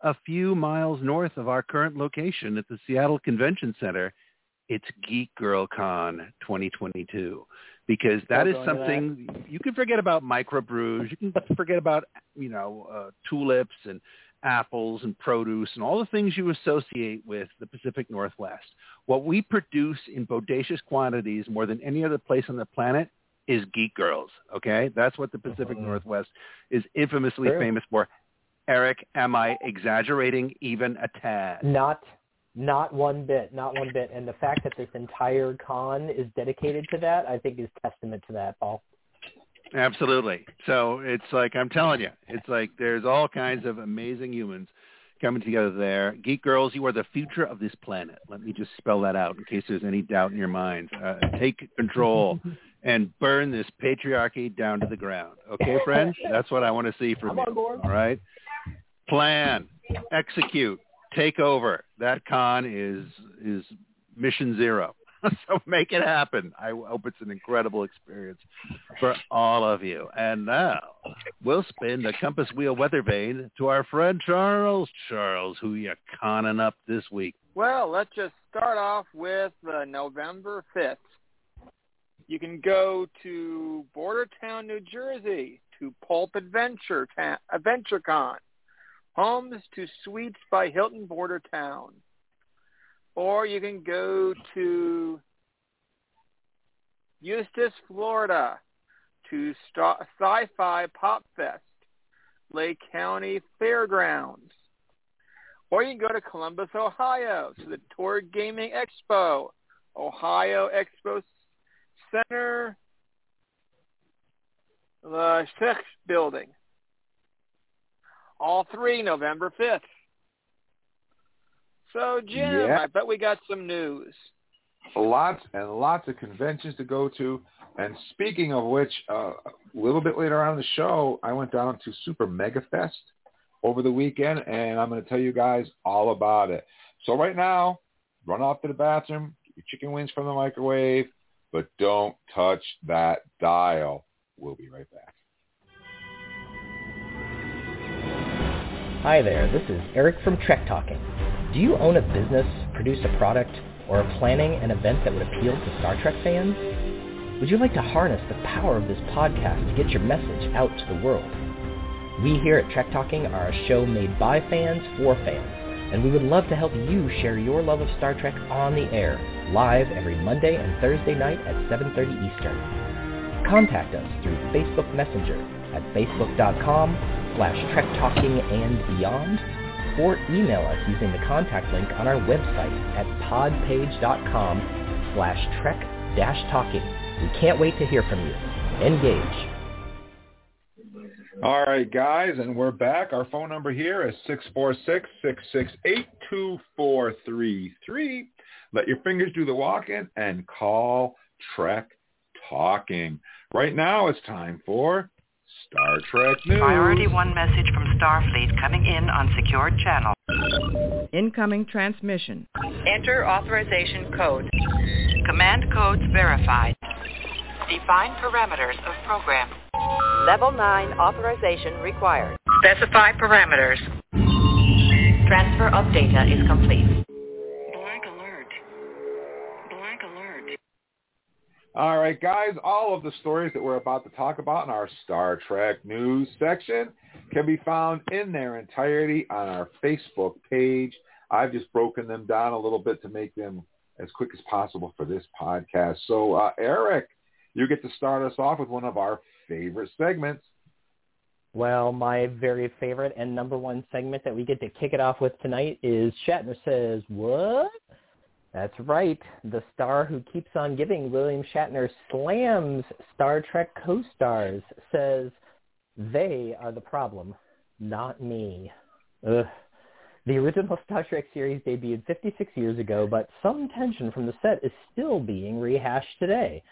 a few miles north of our current location at the Seattle Convention Center, it's Geek Girl Con 2022 because that is I'll is go into something you can forget about microbrews, you can forget about you know uh, tulips and apples and produce and all the things you associate with the Pacific Northwest. What we produce in bodacious quantities more than any other place on the planet is geek girls. Okay, that's what the Pacific Northwest is infamously True. famous for. Eric, am I exaggerating even a tad? Not not one bit, not one bit. And the fact that this entire con is dedicated to that, I think is testament to that, Paul. Absolutely. So it's like I'm telling you, it's like there's all kinds of amazing humans coming together there. Geek girls, you are the future of this planet. Let me just spell that out in case there's any doubt in your mind. Uh, take control and burn this patriarchy down to the ground. Okay, friends? That's what I want to see from I'm you. on board. All right? Plan, execute, take over. That con is is mission zero. so make it happen. I hope it's an incredible experience for all of you. And now we'll spin the compass wheel weather vane to our friend Charles. Charles, who you conning up this week? Well, let's just start off with uh, November 5th. You can go to Bordentown, New Jersey, to Pulp Adventure Ta- Adventure Con, homes to Suites by Hilton Bordentown. Or you can go to Eustis, Florida, to St- Sci-Fi Pop Fest, Lake County Fairgrounds. Or you can go to Columbus, Ohio, to the Tour Gaming Expo, Ohio Expo Center, the Sixth Building. All three November 5th. So, Jim, Yeah. I bet we got some news. lots and lots of conventions to go to. And speaking of which, uh, a little bit later on in the show, I went down to Super Mega Fest over the weekend, and I'm going to tell you guys all about it. So right now, run off to the bathroom, get your chicken wings from the microwave, but don't touch that dial. We'll be right back. Hi there, this is Eric from Trek Talking. Do you own a business, produce a product, or are planning an event that would appeal to Star Trek fans? Would you like to harness the power of this podcast to get your message out to the world? We here at Trek Talking are a show made by fans for fans, and we would love to help you share your love of Star Trek on the air, live every Monday and Thursday night at 7.30 Eastern. Contact us through Facebook Messenger at facebook.com slash Trek Talking and Beyond, or email us using the contact link on our website at podpage.com slash Trek dash Talking. We can't wait to hear from you. Engage. All right, guys, and we're back. Our phone number here is 646-668-2433. Let your fingers do the walking and call Trek Talking. Right now it's time for Star Trek News. Priority 1 message from Starfleet coming in on secured channel. Incoming transmission. Enter authorization code. Command codes verified. Define parameters of program. Level 9 authorization required. Specify parameters. Transfer of data is complete. Blank alert. Blank alert. All right, guys, all of the stories that we're about to talk about in our Star Trek news section can be found in their entirety on our Facebook page. I've just broken them down a little bit to make them as quick as possible for this podcast. So, uh, Eric, you get to start us off with one of our favorite segments. Well, my very favorite and number one segment that we get to kick it off with tonight is Shatner Says What? That's right. The star who keeps on giving William Shatner slams Star Trek co-stars says they are the problem, not me. Ugh. The original Star Trek series debuted 56 years ago, but some tension from the set is still being rehashed today.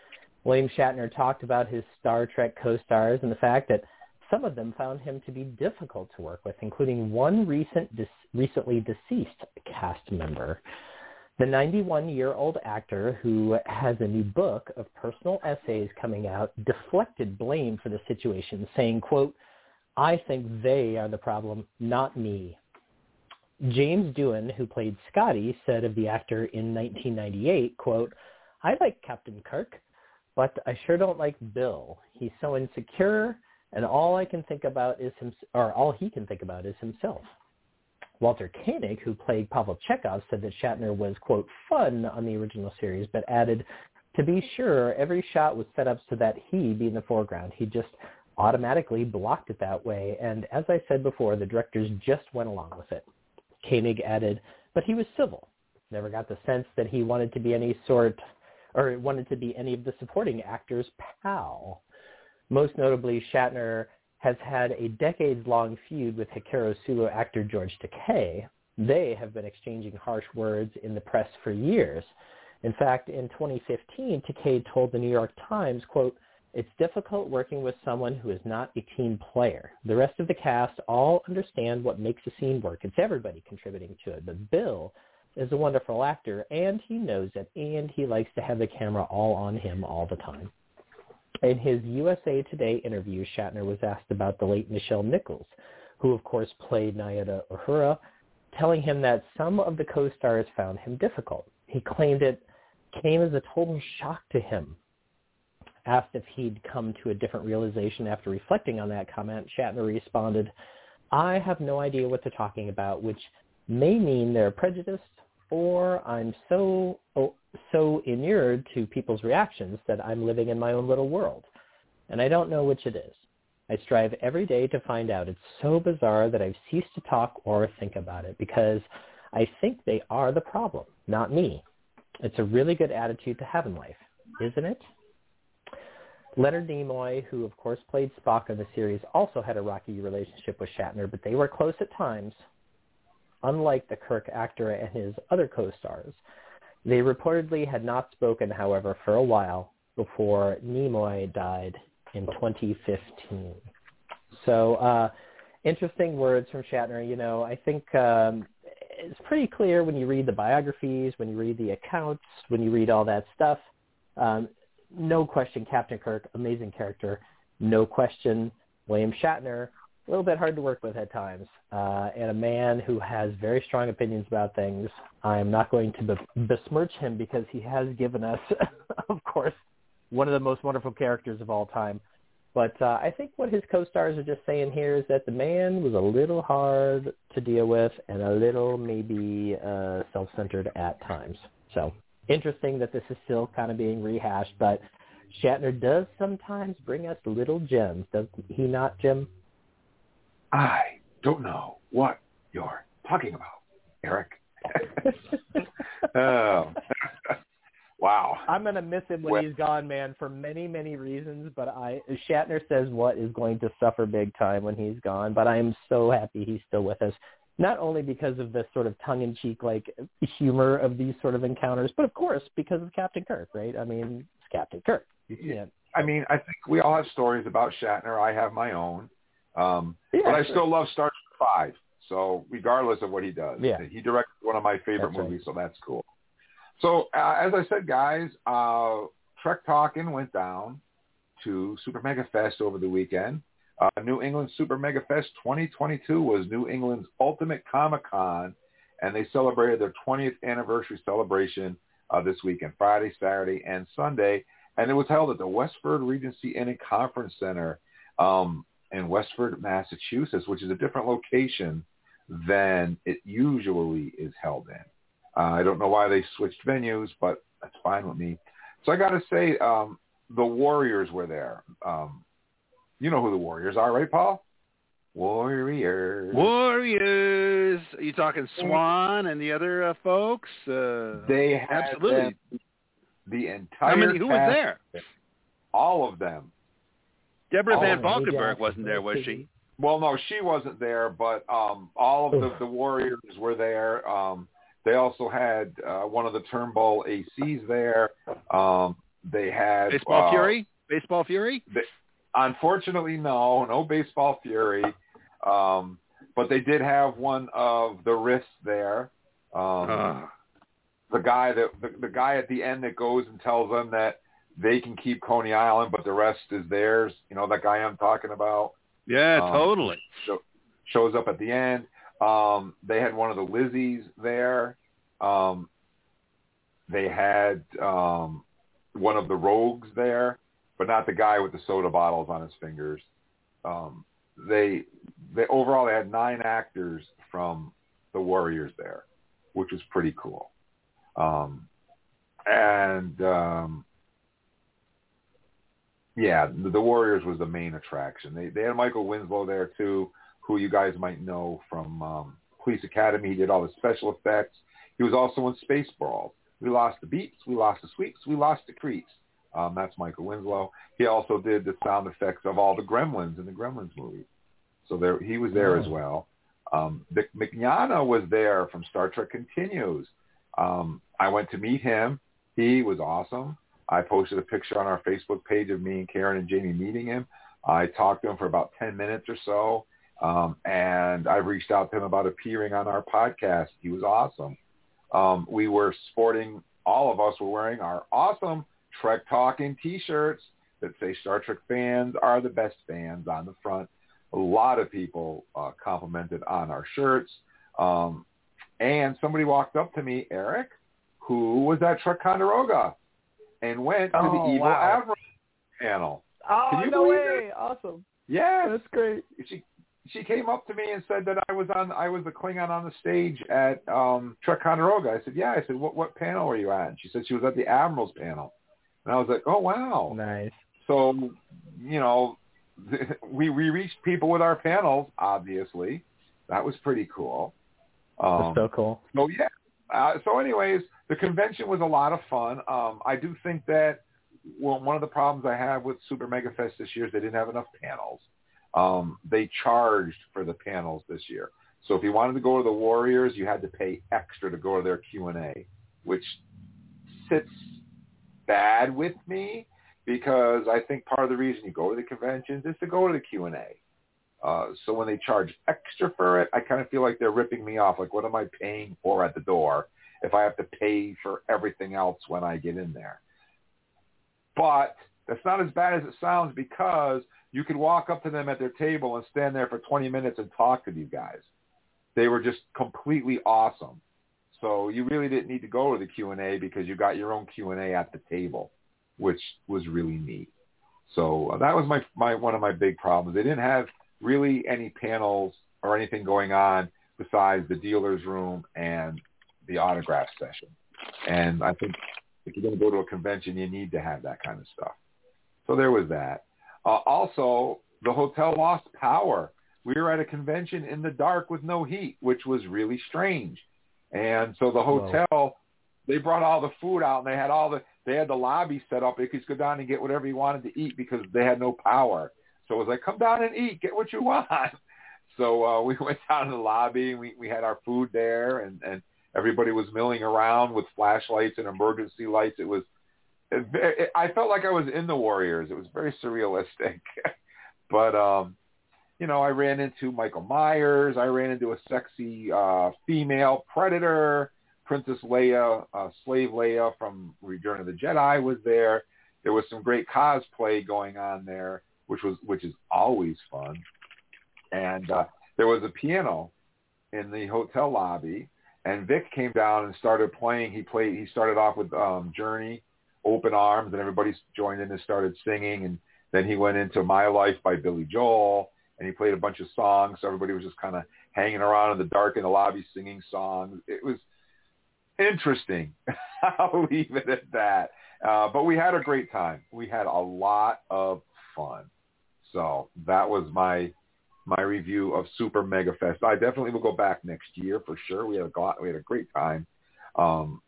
William Shatner talked about his Star Trek co-stars and the fact that some of them found him to be difficult to work with, including one recent recently deceased cast member. The 91-year-old actor who has a new book of personal essays coming out deflected blame for the situation, saying, quote, I think they are the problem, not me. James Doohan, who played Scotty, said of the actor in 1998, quote, I like Captain Kirk, but I sure don't like Bill. He's so insecure, and all I can think about is him, or all he can think about is himself. Walter Koenig, who played Pavel Chekhov, said that Shatner was, quote, fun on the original series, but added, to be sure, every shot was set up so that he be in the foreground. He just automatically blocked it that way, and as I said before, the directors just went along with it. Koenig added, but he was civil. Never got the sense that he wanted to be any sort, or wanted to be any of the supporting actors' pal. Most notably, Shatner has had a decades-long feud with Hikaru Sulu actor George Takei. They have been exchanging harsh words in the press for years. In fact, in 2015, Takei told the New York Times, quote, it's difficult working with someone who is not a team player. The rest of the cast all understand what makes a scene work. It's everybody contributing to it. But Bill is a wonderful actor, and he knows it, and he likes to have the camera all on him all the time. In his USA Today interview, Shatner was asked about the late Nichelle Nichols, who of course played Nyota Uhura, telling him that some of the co-stars found him difficult. He claimed it came as a total shock to him. Asked if he'd come to a different realization after reflecting on that comment, Shatner responded, I have no idea what they're talking about, which may mean they're prejudiced or I'm so oh, so inured to people's reactions that I'm living in my own little world. And I don't know which it is. I strive every day to find out. It's so bizarre that I've ceased to talk or think about it because I think they are the problem, not me. It's a really good attitude to have in life, isn't it? Leonard Nimoy, who of course played Spock in the series, also had a rocky relationship with Shatner, but they were close at times, unlike the Kirk actor and his other co-stars. They reportedly had not spoken, however, for a while before Nimoy died in 2015. So uh, interesting words from Shatner. You know, I think um, it's pretty clear when you read the biographies, when you read the accounts, when you read all that stuff. Um, no question, Captain Kirk, amazing character. No question, William Shatner, a little bit hard to work with at times, uh, and a man who has very strong opinions about things. I'm not going to be- besmirch him because he has given us, of course, one of the most wonderful characters of all time. But uh, I think what his co-stars are just saying here is that the man was a little hard to deal with and a little maybe uh, self-centered at times. So interesting that this is still kind of being rehashed, but Shatner does sometimes bring us little gems, does he not, Jim? I don't know what you're talking about, Eric. oh. wow. I'm going to miss him when Well- he's gone, man, for many, many reasons. But I, Shatner says what is going to suffer big time when he's gone. But I am so happy he's still with us. Not only because of the sort of tongue-in-cheek like humor of these sort of encounters, but of course because of Captain Kirk, right? I mean, it's Captain Kirk. Can't. I mean, I think we all have stories about Shatner. I have my own. Um, Yeah, but I still love Star Trek 5. So regardless of what he does, Yeah. he directed one of my favorite That's right. movies, so that's cool. So uh, as I said, guys, uh, Trek Talking went down to Super Mega Fest over the weekend. Uh, New England Super Mega Fest 2022 was New England's ultimate Comic Con, and they celebrated their 20th anniversary celebration uh, this weekend, Friday, Saturday, and Sunday. And it was held at the Westford Regency Inn and Conference Center um, in Westford, Massachusetts, which is a different location than it usually is held in. Uh, I don't know why they switched venues, but that's fine with me. So I got to say, um, the Warriors were there. Um, you know who the Warriors are, right, Paul? Warriors. Warriors. Are you talking Swan and the other uh, folks? Uh, They had absolutely. them- the entire How many? Who was there? All of them. Deborah Oh, Van Valkenburgh wasn't there, was she? Well, no, she wasn't there, but um, all of the, the Warriors were there. Um, they also had uh, one of the Turnbull ACs there. Um, they had Baseball uh, Fury. Baseball Fury. They, unfortunately, no, no baseball fury. Um, but they did have one of the Riffs there. Um, Ah. the guy that the, the guy at the end that goes and tells them that they can keep Coney Island, but the rest is theirs. You know that guy I'm talking about. Yeah, Um, totally. Show, shows up at the end. Um, they had one of the Lizzies there. Um, they had um, one of the Rogues there, but not the guy with the soda bottles on his fingers. Um, they they overall they had nine actors from the Warriors there, which was pretty cool. Um, and um, yeah, the, the Warriors was the main attraction. They they had Michael Winslow there too, who you guys might know from um, Police Academy. He did all the special effects. He was also in Spaceballs. We lost the beats, we lost the sweeps, we lost the creeps. Um, that's Michael Winslow. He also did the sound effects of all the Gremlins in the Gremlins movie. So there, he was there as well. Um, Vic Mignogna was there from Star Trek Continues. Um, I went to meet him. He was awesome. I posted a picture on our Facebook page of me and Karen and Jamie meeting him. I talked to him for about 10 minutes or so. Um, and I reached out to him about appearing on our podcast. He was awesome. Um, we were sporting, all of us were wearing our awesome Trek Talking t-shirts that say Star Trek fans are the best fans on the front. A lot of people uh, complimented on our shirts. Um, and somebody walked up to me, Eric, who was at Trekonderoga and went to Oh, the Evil wow. Admiral panel. Oh, Can you no believe way. Awesome. Yeah, That's great. She she came up to me and said that I was on I was the Klingon on the stage at um Trekonderoga. I said, Yeah. I said, What what panel were you at? And she said she was at the Admirals panel. And I was like, Oh wow. Nice. So, you know, we we reached people with our panels, obviously. That was pretty cool. Um, That's so cool. so yeah. Uh, so anyways, the convention was a lot of fun. Um, I do think that well, one of the problems I have with Super Mega Fest this year is they didn't have enough panels. Um, they charged for the panels this year. So if you wanted to go to the Warriors, you had to pay extra to go to their Q&A, which sits bad with me because I think part of the reason you go to the conventions is to go to the Q&A. Uh, so when they charge extra for it, I kind of feel like they're ripping me off. Like, what am I paying for at the door if I have to pay for everything else when I get in there? But that's not as bad as it sounds because you could walk up to them at their table and stand there for 20 minutes and talk to these guys. They were just completely awesome. So you really didn't need to go to the Q&A because you got your own Q&A at the table, which was really neat. So uh, that was my, my one of my big problems. They didn't have really any panels or anything going on besides the dealer's room and the autograph session. And I think if you're going to go to a convention, you need to have that kind of stuff. So there was that. Uh, also, the hotel lost power. We were at a convention in the dark with no heat, which was really strange. And so the hotel, they brought all the food out and they had all the, they had the lobby set up. You could go down and get whatever you wanted to eat because they had no power. So it was like, come down and eat, get what you want. So uh, we went down to the lobby and we, we had our food there and, and everybody was milling around with flashlights and emergency lights. It was, it, it, I felt like I was in the Warriors. It was very surrealistic. but, um, you know, I ran into Michael Myers. I ran into a sexy uh, female predator. Princess Leia, uh, Slave Leia from Return of the Jedi was there. There was some great cosplay going on there. Which was which is always fun. And uh, there was a piano in the hotel lobby, and Vic came down and started playing. He played. He started off with um, Journey, Open Arms, and everybody joined in and started singing. And then he went into My Life by Billy Joel, and he played a bunch of songs. So everybody was just kind of hanging around in the dark in the lobby singing songs. It was interesting. I'll leave it at that. Uh, but we had a great time. We had a lot of fun. So that was my my review of Super Mega Fest. I definitely will go back next year for sure. We had a we had a great time, um,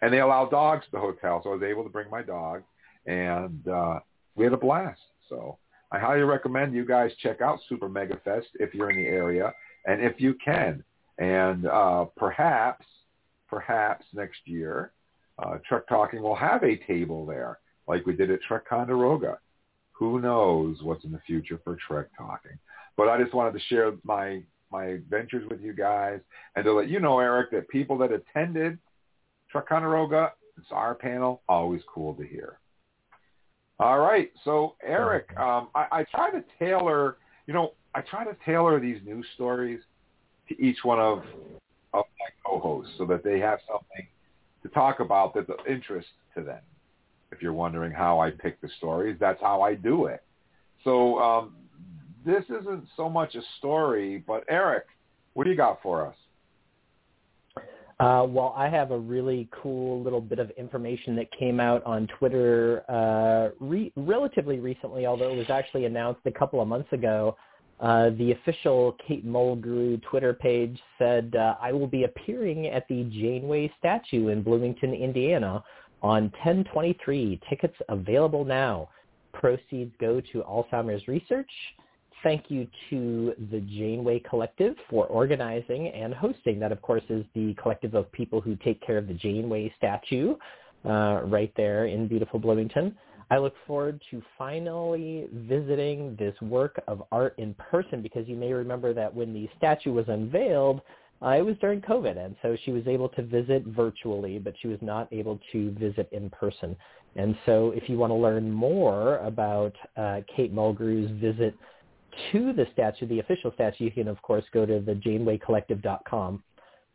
and they allow dogs to the hotel, so I was able to bring my dog, and uh, we had a blast. So I highly recommend you guys check out Super Mega Fest if you're in the area and if you can, and uh, perhaps perhaps next year, uh, Trek Talking will have a table there like we did at Trekonderoga. Who knows what's in the future for Trek Talking? But I just wanted to share my my adventures with you guys and to let you know, Eric, that people that attended Trekonderoga, it's our panel, always cool to hear. All right, so Eric, um, I, I try to tailor, you know, I try to tailor these news stories to each one of of my co-hosts so that they have something to talk about that's of interest to them. If you're wondering how I pick the stories, that's how I do it. So um, this isn't so much a story, but Eric, what do you got for us? Uh, well, I have a really cool little bit of information that came out on Twitter uh, re- relatively recently, although it was actually announced a couple of months ago. Uh, the official Kate Mulgrew Twitter page said, uh, I will be appearing at the Janeway statue in Bloomington, Indiana on 1023. Tickets available now. Proceeds go to Alzheimer's research thank you to the Janeway Collective for organizing and hosting. That, of course, is the collective of people who take care of the Janeway statue uh, right there in beautiful Bloomington. I look forward to finally visiting this work of art in person because you may remember that when the statue was unveiled, uh, it was during COVID, and so she was able to visit virtually, but she was not able to visit in person. And so if you want to learn more about uh, Kate Mulgrew's visit to the statue, the official statue, you can of course go to the janewaycollective.com.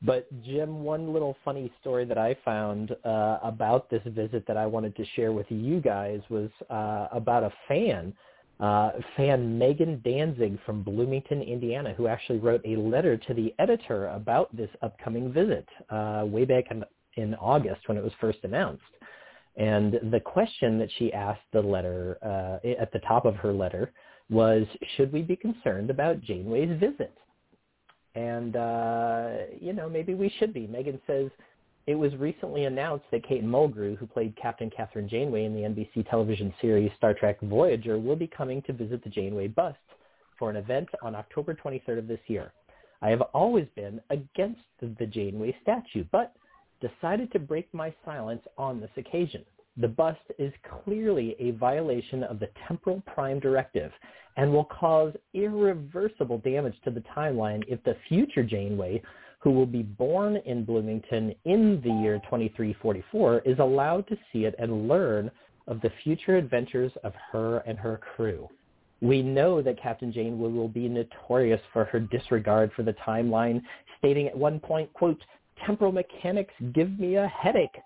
But Jim, one little funny story that I found uh, about this visit that I wanted to share with you guys was uh, about a fan, uh, fan Megan Danzig from Bloomington, Indiana, who actually wrote a letter to the editor about this upcoming visit uh, way back in, in August when it was first announced. And the question that she asked the letter uh, at the top of her letter was should we be concerned about Janeway's visit? And, uh, you know, maybe we should be. Megan says, it was recently announced that Kate Mulgrew, who played Captain Kathryn Janeway in the NBC television series Star Trek Voyager, will be coming to visit the Janeway bust for an event on October 23rd of this year. I have always been against the Janeway statue, but decided to break my silence on this occasion. The bust is clearly a violation of the temporal prime directive and will cause irreversible damage to the timeline if the future Janeway, who will be born in Bloomington in the year 2344, is allowed to see it and learn of the future adventures of her and her crew. We know that Captain Janeway will be notorious for her disregard for the timeline, stating at one point, quote, temporal mechanics give me a headache.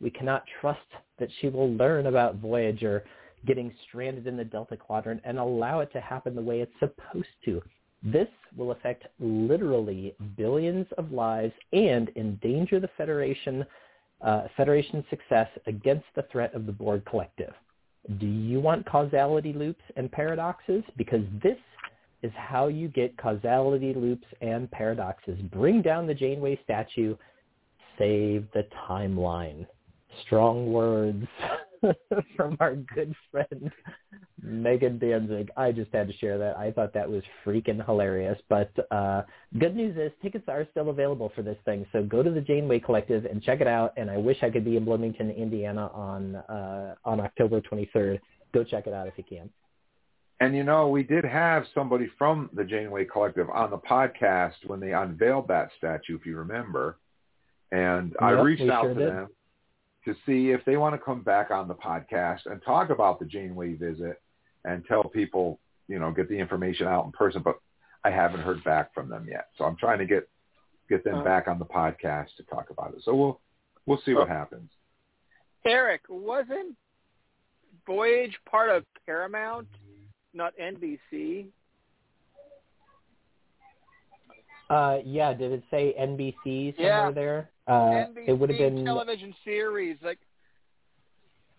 We cannot trust that she will learn about Voyager getting stranded in the Delta Quadrant and allow it to happen the way it's supposed to. This will affect literally billions of lives and endanger the Federation uh, Federation's success against the threat of the Borg Collective. Do you want causality loops and paradoxes? Because this is how you get causality loops and paradoxes. Bring down the Janeway statue, save the timeline strong words from our good friend Megan Danzig. I just had to share that. I thought that was freaking hilarious. But uh, good news is tickets are still available for this thing. So go to the Janeway Collective and check it out. And I wish I could be in Bloomington, Indiana on uh, on October 23rd. Go check it out if you can. And you know, we did have somebody from the Janeway Collective on the podcast when they unveiled that statue, if you remember. And yep, I reached out sure to did. them to see if they want to come back on the podcast and talk about the Janeway visit and tell people, you know, get the information out in person. But I haven't heard back from them yet, so I'm trying to get get them Uh. back on the podcast to talk about it. So we'll we'll see what happens. Eric, wasn't Voyage part of Paramount, not NBC? Uh, yeah, did it say NBC somewhere Yeah. there? Uh, NBC it would have been. television series. Like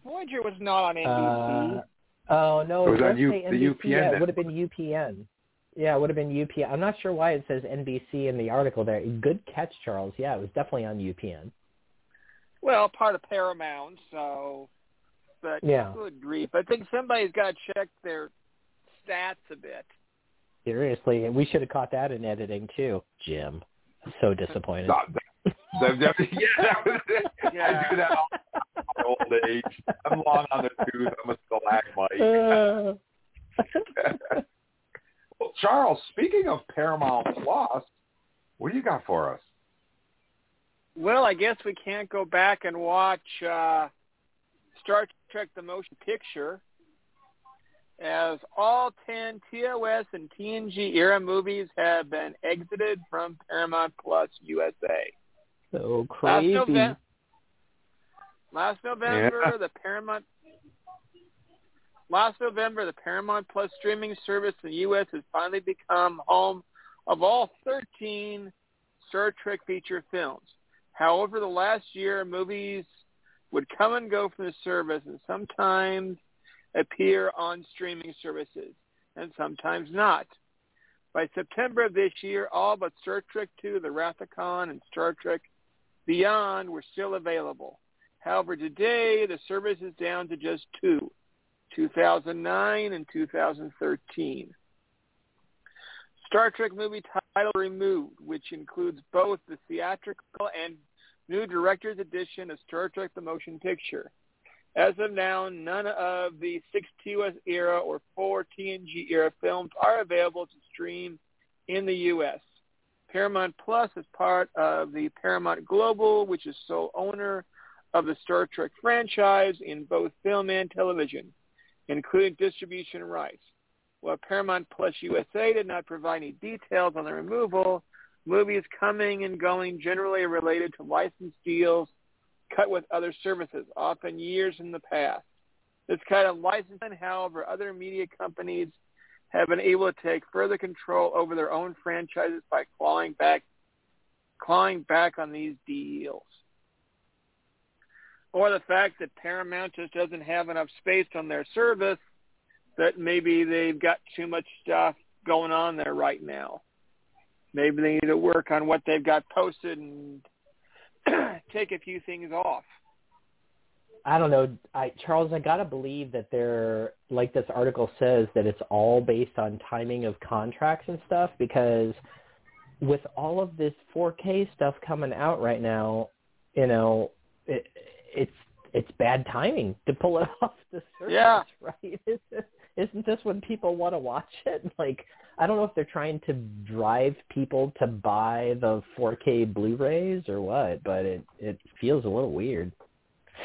Voyager was not on NBC. Uh, oh no, It was on U- the NBC. UPN Yeah, it would have been UPN. Yeah, it would have been UPN. I'm not sure why it says NBC in the article there. Good catch, Charles. Yeah, it was definitely on UPN. well, part of Paramount, so. But Yeah. good grief! I think somebody's got to check their stats a bit. Seriously, and we should have caught that in editing too, Jim. So disappointed. Yeah, that was it. Yeah. I do that all my old age. I'm long on the tooth. I'm a stalagmite. Uh, well, Charles, speaking of Paramount Plus, what do you got for us? Well, I guess we can't go back and watch uh, Star Trek: The Motion Picture, as all 10 TOS and TNG era movies have been exited from Paramount Plus USA. So Last, crazy. November, last November, Yeah. the Paramount. Last November, the Paramount Plus streaming service in the U.S. has finally become home of all 13 Star Trek feature films. However, the last year, movies would come and go from the service and sometimes appear on streaming services and sometimes not. By September of this year, all but Star Trek II, The Wrath of Khan, and Star Trek Beyond were still available. However, today the service is down to just two, 2009 and 2013. Star Trek movie title removed, which includes both the theatrical and new director's edition of Star Trek the Motion Picture. As of now, none of the six TOS era or four TNG era films are available to stream in the U.S. Paramount Plus is part of the Paramount Global, which is sole owner of the Star Trek franchise in both film and television, including distribution rights. While Paramount Plus USA did not provide any details on the removal, movies coming and going generally are related to license deals cut with other services, often years in the past. This kind of licensing, however, other media companies have been able to take further control over their own franchises by clawing back clawing back on these deals. Or the fact that Paramount just doesn't have enough space on their service that maybe they've got too much stuff going on there right now. Maybe they need to work on what they've got posted and take a few things off. I don't know, I Charles. I gotta believe that they're like this article says that it's all based on timing of contracts and stuff. Because with all of this 4K stuff coming out right now, you know, it, it's it's bad timing to pull it off the surface, Yeah. right? Isn't, isn't this when people want to watch it? Like, I don't know if they're trying to drive people to buy the 4K Blu-rays or what, but it it feels a little weird.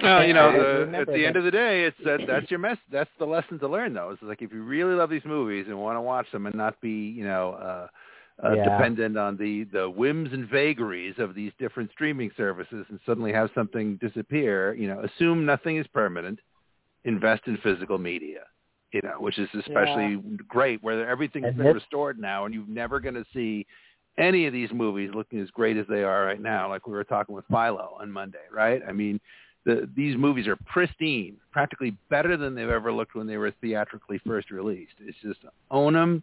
Well, you know, the, at the that- end of the day, it's that that's your mess. That's the lesson to learn, though. It's like if you really love these movies and want to watch them and not be, you know, uh, uh, Yeah. dependent on the the whims and vagaries of these different streaming services, and suddenly have something disappear, you know, assume nothing is permanent. Invest in physical media, you know, which is especially great where everything's And been this- restored now, and you're never going to see any of these movies looking as great as they are right now, like we were talking with Philo on Monday, right? I mean, the, these movies are pristine, practically better than they've ever looked when they were theatrically first released. It's just own them,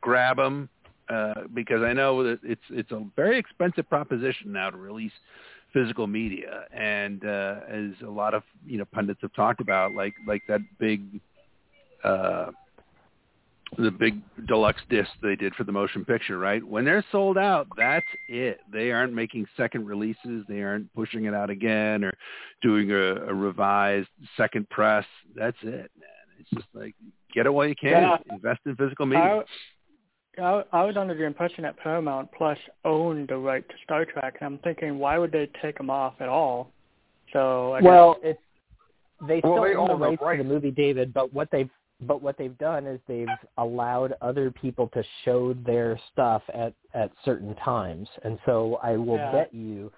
grab them, uh, because I know that it's it's a very expensive proposition now to release physical media, and uh, as a lot of you know pundits have talked about, like like that big. Uh, the big deluxe disc they did for the motion picture, right? When they're sold out, that's it. They aren't making second releases. They aren't pushing it out again or doing a, a revised second press. That's it, man. It's just like get it while you can. Yeah. Invest in physical media. I, I, I was under the impression that Paramount Plus owned the right to Star Trek, and I'm thinking, why would they take them off at all? So I well, it's they Well, still they own the own the rights to the movie, David. But what they've but what they've done is they've allowed other people to show their stuff at at certain times, and so I will Yeah. bet you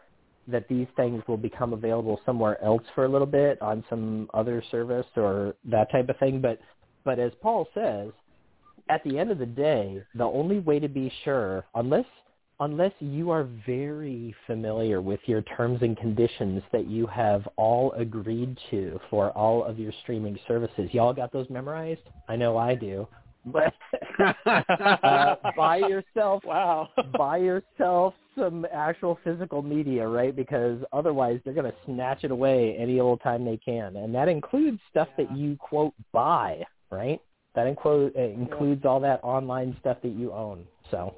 that these things will become available somewhere else for a little bit on some other service or that type of thing. But but as Paul says, at the end of the day, the only way to be sure, unless unless you are very familiar with your terms and conditions that you have all agreed to for all of your streaming services. Y'all got those memorized? I know I do. But uh, buy yourself Wow. buy yourself some actual physical media, right? Because otherwise they're going to snatch it away any old time they can. And that includes stuff that you quote buy, right? That include it includes all that online stuff that you own. So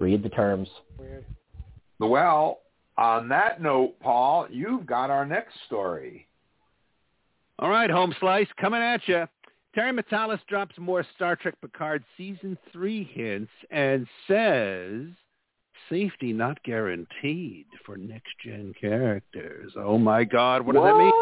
read the terms. Weird. Well, on that note, Paul, you've got our next story. All right, home slice coming at you. Terry Matalas drops more Star Trek Picard season three hints and says safety not guaranteed for next gen characters. Oh my God, what does that mean?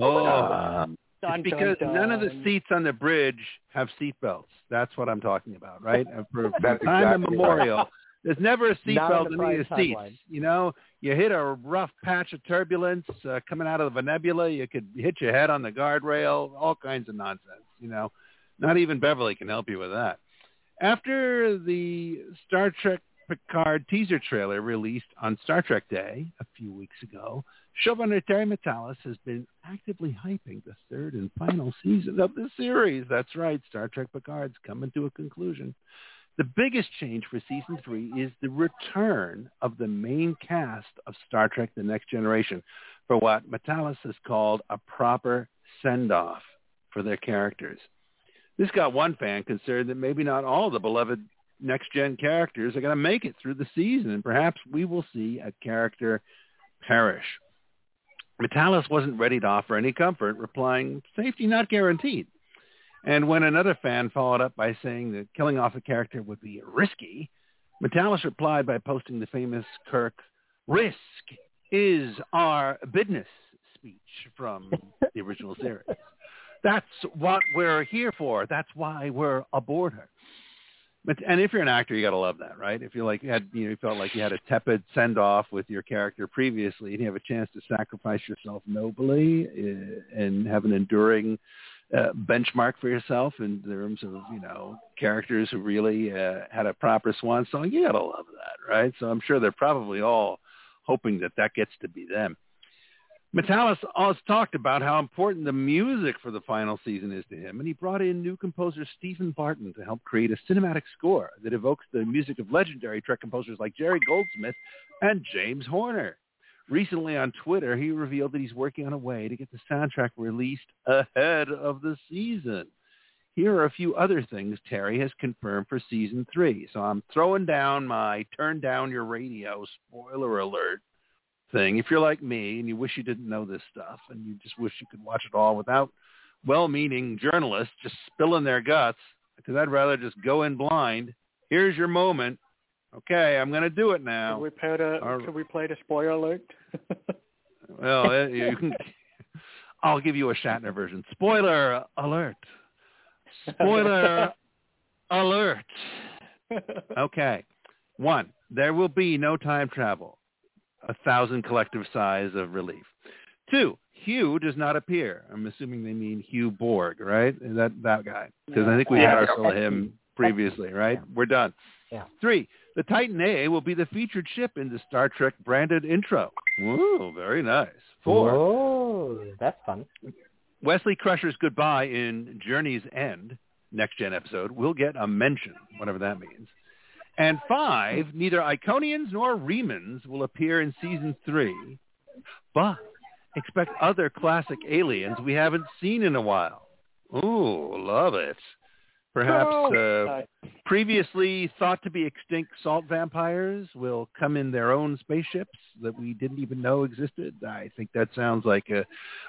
Oh, um, Dun, because dun, none of the seats on the bridge have seat belts. That's what I'm talking about, right? And For, from That's time exactly immemorial, there's never a seat Not belt in the any of the seats. timeline. You know, you hit a rough patch of turbulence uh, coming out of the nebula. You could hit your head on the guardrail. All kinds of nonsense. You know, not even Beverly can help you with that. After the Star Trek Picard teaser trailer released on Star Trek Day a few weeks ago, showrunner Terry Matalas has been actively hyping the third and final season of the series. That's right, Star Trek Picard's coming to a conclusion. The biggest change for season three is the return of the main cast of Star Trek The Next Generation for what Matalas has called a proper send-off for their characters. This got one fan concerned that maybe not all the beloved next-gen characters are going to make it through the season, and perhaps we will see a character perish. Matalas wasn't ready to offer any comfort, replying, safety not guaranteed. And when another fan followed up by saying that killing off a character would be risky, Matalas replied by posting the famous Kirk, risk is our business speech from the original series. That's what we're here for. That's why we're aboard her. And if you're an actor, you got to love that, right? If you like had you know you felt like you had a tepid send off with your character previously, and you have a chance to sacrifice yourself nobly uh, and have an enduring uh, benchmark for yourself in terms of you know characters who really uh, had a proper swan song, you got to love that, right? So I'm sure they're probably all hoping that that gets to be them. Matalas has talked about how important the music for the final season is to him, and he brought in new composer Stephen Barton to help create a cinematic score that evokes the music of legendary Trek composers like Jerry Goldsmith and James Horner. Recently on Twitter, he revealed that he's working on a way to get the soundtrack released ahead of the season. Here are a few other things Terry has confirmed for season three. So I'm throwing down my turn down your radio spoiler alert thing. If you're like me and you wish you didn't know this stuff and you just wish you could watch it all without well-meaning journalists just spilling their guts, because I'd rather just go in blind. Here's your moment. Okay, I'm going to do it now. we play the Our- should we play the spoiler alert? Well, eh, you can. I'll give you a Shatner version. Spoiler alert. Spoiler alert. Okay. One, there will be no time travel. A thousand collective sighs of relief. Two, Hugh does not appear. I'm assuming they mean Hugh Borg, right? Is that that guy? Because I think we had our of him previously, right? We're done. Yeah. Three, the Titan A will be the featured ship in the Star Trek branded intro. Whoa, very nice. Four, Whoa, that's fun. Wesley Crusher's goodbye in Journey's End, next gen episode, will get a mention, whatever that means. And five, neither Iconians nor Remans will appear in season three, but expect other classic aliens we haven't seen in a while. Ooh, love it. Perhaps uh, previously thought to be extinct salt vampires will come in their own spaceships that we didn't even know existed. I think that sounds like a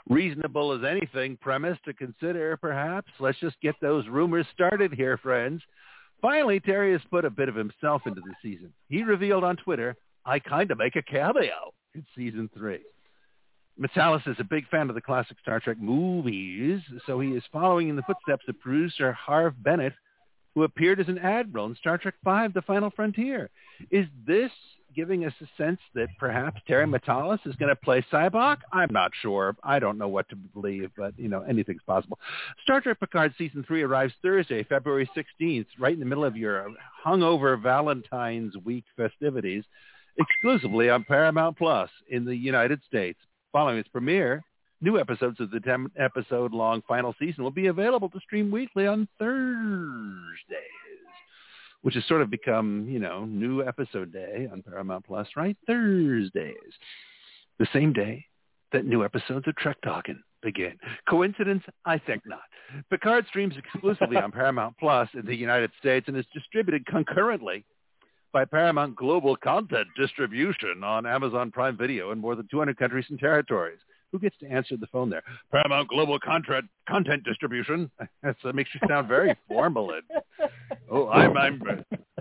reasonable as anything premise to consider, perhaps. Let's just get those rumors started here, friends. Finally, Terry has put a bit of himself into the season. He revealed on Twitter, I kind of make a cameo in season three. Matalas is a big fan of the classic Star Trek movies, so he is following in the footsteps of producer Harve Bennett, who appeared as an admiral in Star Trek V, The Final Frontier. Is this giving us a sense that perhaps Terry Matalas is going to play Cyborg? I'm not sure. I don't know what to believe, but, you know, anything's possible. Star Trek Picard Season 3 arrives Thursday, February 16th, right in the middle of your hungover Valentine's Week festivities, exclusively on Paramount Plus in the United States. Following its premiere, new episodes of the 10 episode long final season will be available to stream weekly on Thursdays which has sort of become, you know, new episode day on Paramount Plus, right? Thursdays. The same day that new episodes of Trek Talking begin. Coincidence? I think not. Picard streams exclusively on Paramount Plus in the United States and is distributed concurrently by Paramount Global Content Distribution on Amazon Prime Video in more than 200 countries and territories. Who gets to answer the phone there? Paramount Global Content Content Distribution. That's, that makes you sound very formal. And, oh, I'm I'm.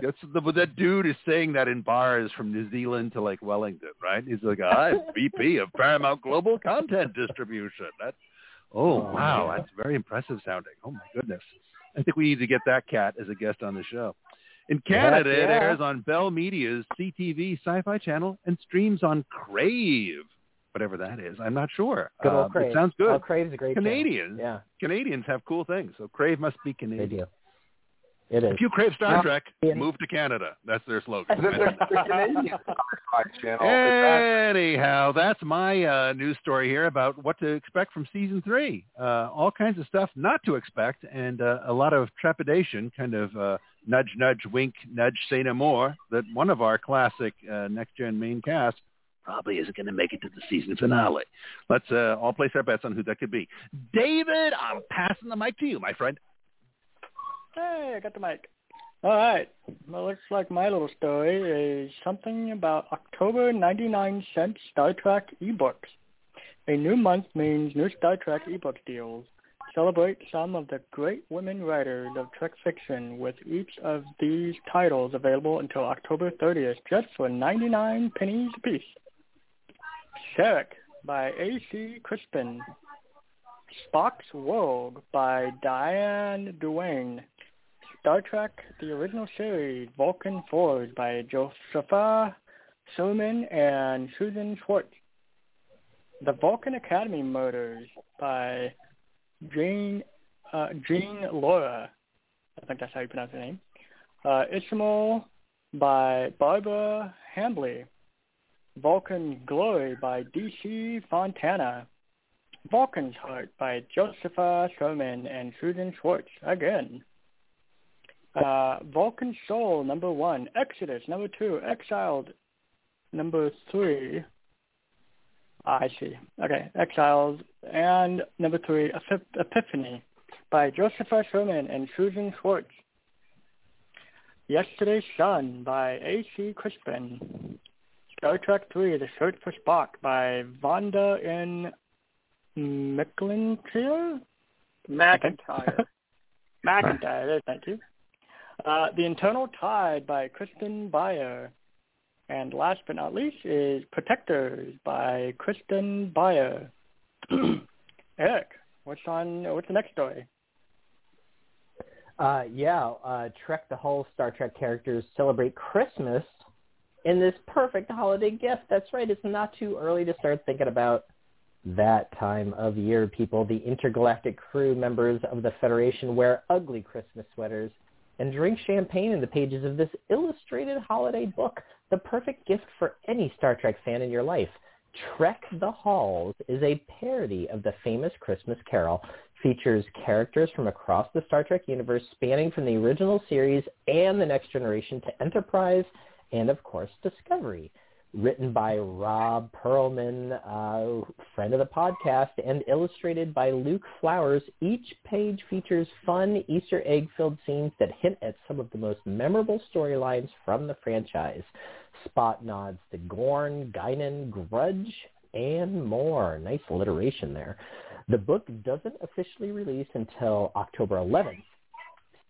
That's the, that dude is saying that in bars from New Zealand to like Wellington, right? He's like, ah, I'm VP of Paramount Global Content Distribution. That's oh, oh wow, that's very impressive sounding. Oh my goodness. I think we need to get that cat as a guest on the show. In Canada, yeah. it airs on Bell Media's CTV Sci-Fi channel and streams on Crave, whatever that is. I'm not sure. Good old Uh, Crave. It sounds good. Oh, Crave's a great channel. Canadians, Yeah, Canadians have cool things, so Crave must be they Canadian. do. It is. If you crave Star Trek, in- move to Canada. That's their slogan. Anyhow, that's my uh, news story here about what to expect from season three. Uh, all kinds of stuff not to expect, and uh, a lot of trepidation. Kind of uh, nudge, nudge, wink, nudge, say no more. That one of our classic uh, next gen main cast probably isn't going to make it to the season finale. Let's uh, all place our bets on who that could be. David, I'm passing the mic to you, my friend. Hey, I got the mic. All right. Well, looks like my little story is something about October 99 cent Star Trek ebooks. A new month means new Star Trek ebook deals. Celebrate some of the great women writers of Trek fiction with each of these titles available until October 30th just for 99 pennies apiece. Sarek by A.C. Crispin. Spock's World by Diane Duane. Star Trek, the original series, Vulcan Forge by Josepha Sherman and Susan Schwartz. The Vulcan Academy Murders by Jean, uh, Jean Lorrah. I think that's how you pronounce her name. Uh, Ishmael by Barbara Hambly. Vulcan Glory by D.C. Fontana. Vulcan's Heart by Josepha Sherman and Susan Schwartz again. Uh, Vulcan Soul number one, Exodus number two, Exiled number three. Ah, I see. Okay, Exiles and number three, Epip- Epiphany by Josepha Sherman and Susan Schwartz. Yesterday's Son by A.C. Crispin. Star Trek III, The Search for Spock by Vonda N. McLintyre? McIntyre. McIntyre, there, thank you. Uh, the Eternal Tide by Kirsten Beyer. And last but not least is Protectors by Kirsten Beyer. Eric, what's on? What's the next story? Uh, yeah, uh, Trek the whole Star Trek characters celebrate Christmas in this perfect holiday gift. That's right. It's not too early to start thinking about that time of year, people. The intergalactic crew members of the Federation wear ugly Christmas sweaters and drink champagne in the pages of this illustrated holiday book, the perfect gift for any Star Trek fan in your life. Trek the Halls is a parody of the famous Christmas Carol, features characters from across the Star Trek universe spanning from the original series and the next generation to Enterprise and, of course, Discovery. Written by Robb Pearlman, uh, friend of the podcast, and illustrated by Luke Flowers, each page features fun Easter egg-filled scenes that hint at some of the most memorable storylines from the franchise. Spot nods to Gorn, Guinan, Grudge, and more. Nice alliteration there. The book doesn't officially release until October 11th.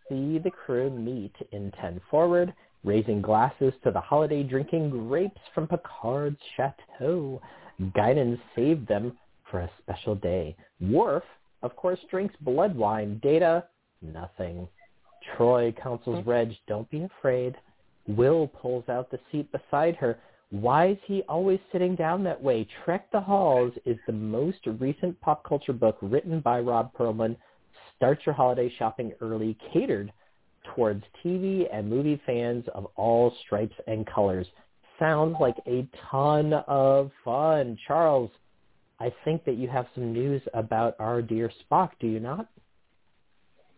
See the crew meet in 10 Forward raising glasses to the holiday drinking grapes from Picard's chateau. Guinan saved them for a special day. Worf, of course, drinks blood wine. Data, nothing. Troi counsels hmm. Reg, don't be afraid. Will pulls out the seat beside her. Why is he always sitting down that way? Trek the Halls is the most recent pop culture book written by Robb Pearlman. Start your holiday shopping early, catered towards TV and movie fans of all stripes and colors. Sounds like a ton of fun. Charles, I think that you have some news about our dear Spock, do you not?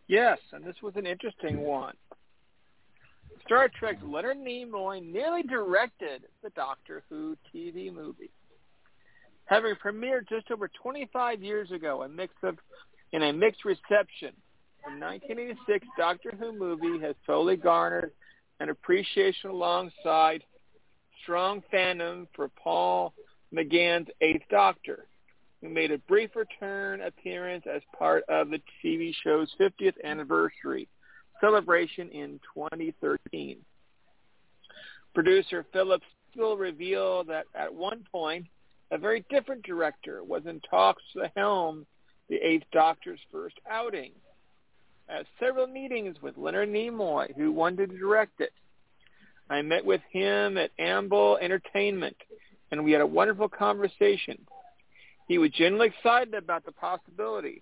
Yes, and this was an interesting one. Star Trek's Leonard Nimoy nearly directed the Doctor Who TV movie. Having premiered just over 25 years ago, a mix of in a mixed reception, the 1986 Doctor Who movie has solely garnered an appreciation alongside strong fandom for Paul McGann's Eighth Doctor, who made a brief return appearance as part of the TV show's 50th anniversary celebration in 2013. Producer Philip Steele revealed that at one point, a very different director was in talks to helm the Eighth Doctor's first outing. At several meetings with Leonard Nimoy, who wanted to direct it. I met with him at Amblin Entertainment, and we had a wonderful conversation. He was genuinely excited about the possibility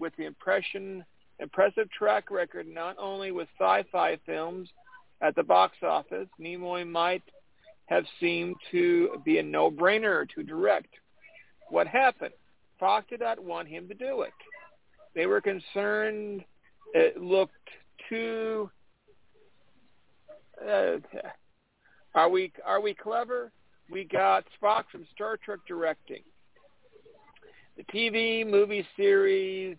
with the impression impressive track record not only with sci-fi films at the box office, Nimoy might have seemed to be a no-brainer to direct. What happened? Fox did not want him to do it. They were concerned it looked too. Uh, are we are we clever? We got Spock from Star Trek directing. The TV movie series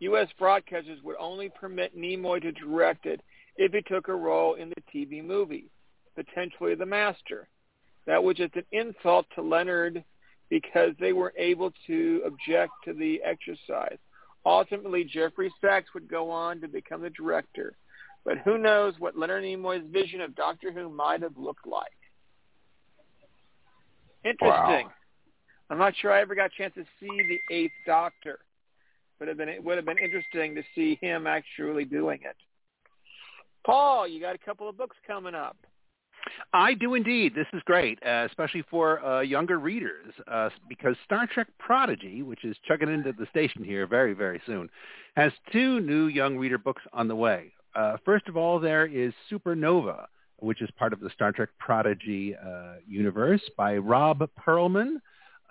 U.S. broadcasters would only permit Nimoy to direct it if he took a role in the TV movie, potentially the master. That was just an insult to Leonard because they were able to object to the exercise. Ultimately, Geoffrey Sax would go on to become the director. But who knows what Leonard Nimoy's vision of Doctor Who might have looked like. Interesting. Wow. I'm not sure I ever got a chance to see the Eighth Doctor would have it would have been interesting to see him actually doing it. Paul, you got a couple of books coming up. I do indeed. This is great, uh, especially for uh, younger readers, uh, because Star Trek Prodigy, which is chugging into the station here very, very soon, has two new young reader books on the way. Uh, first of all, there is Supernova, which is part of the Star Trek Prodigy uh, universe by Robb Pearlman.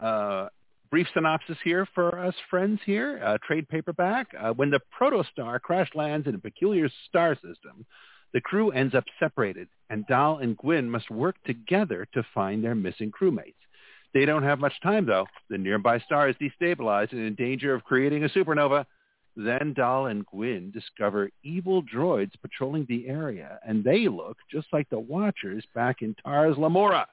Uh, brief synopsis here for us friends here. Trade paperback. When the protostar crash lands in a peculiar star system, the crew ends up separated, and Dal and Gwyn must work together to find their missing crewmates. They don't have much time, though. The nearby star is destabilized and in danger of creating a supernova. Then Dal and Gwyn discover evil droids patrolling the area, and they look just like the Watchers back in Tars Lamora.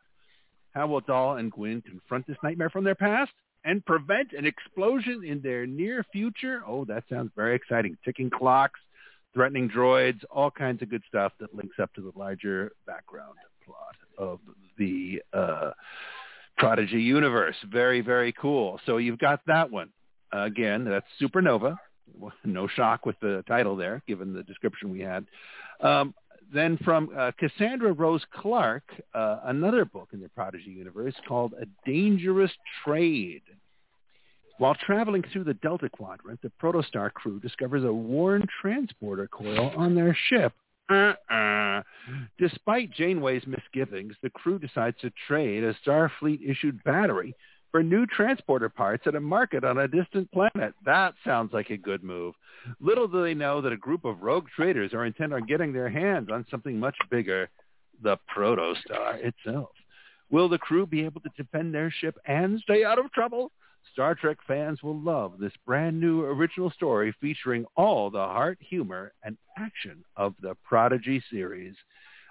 How will Dal and Gwyn confront this nightmare from their past? and prevent an explosion in their near future. Oh, that sounds very exciting. Ticking clocks, threatening droids, all kinds of good stuff that links up to the larger background plot of the uh, Prodigy universe. Very, very cool. So you've got that one. Uh, again, that's Supernova. No shock with the title there, given the description we had. Um, then from uh, Cassandra Rose Clarke, uh, another book in the Prodigy universe called A Dangerous Trade. While traveling through the Delta Quadrant, the Protostar crew discovers a worn transporter coil on their ship. Uh-uh. Despite Janeway's misgivings, the crew decides to trade a Starfleet-issued battery for new transporter parts at a market on a distant planet. That sounds like a good move. Little do they know that a group of rogue traders are intent on getting their hands on something much bigger, the Protostar itself. Will the crew be able to defend their ship and stay out of trouble? Star Trek fans will love this brand new original story featuring all the heart, humor, and action of the Prodigy series.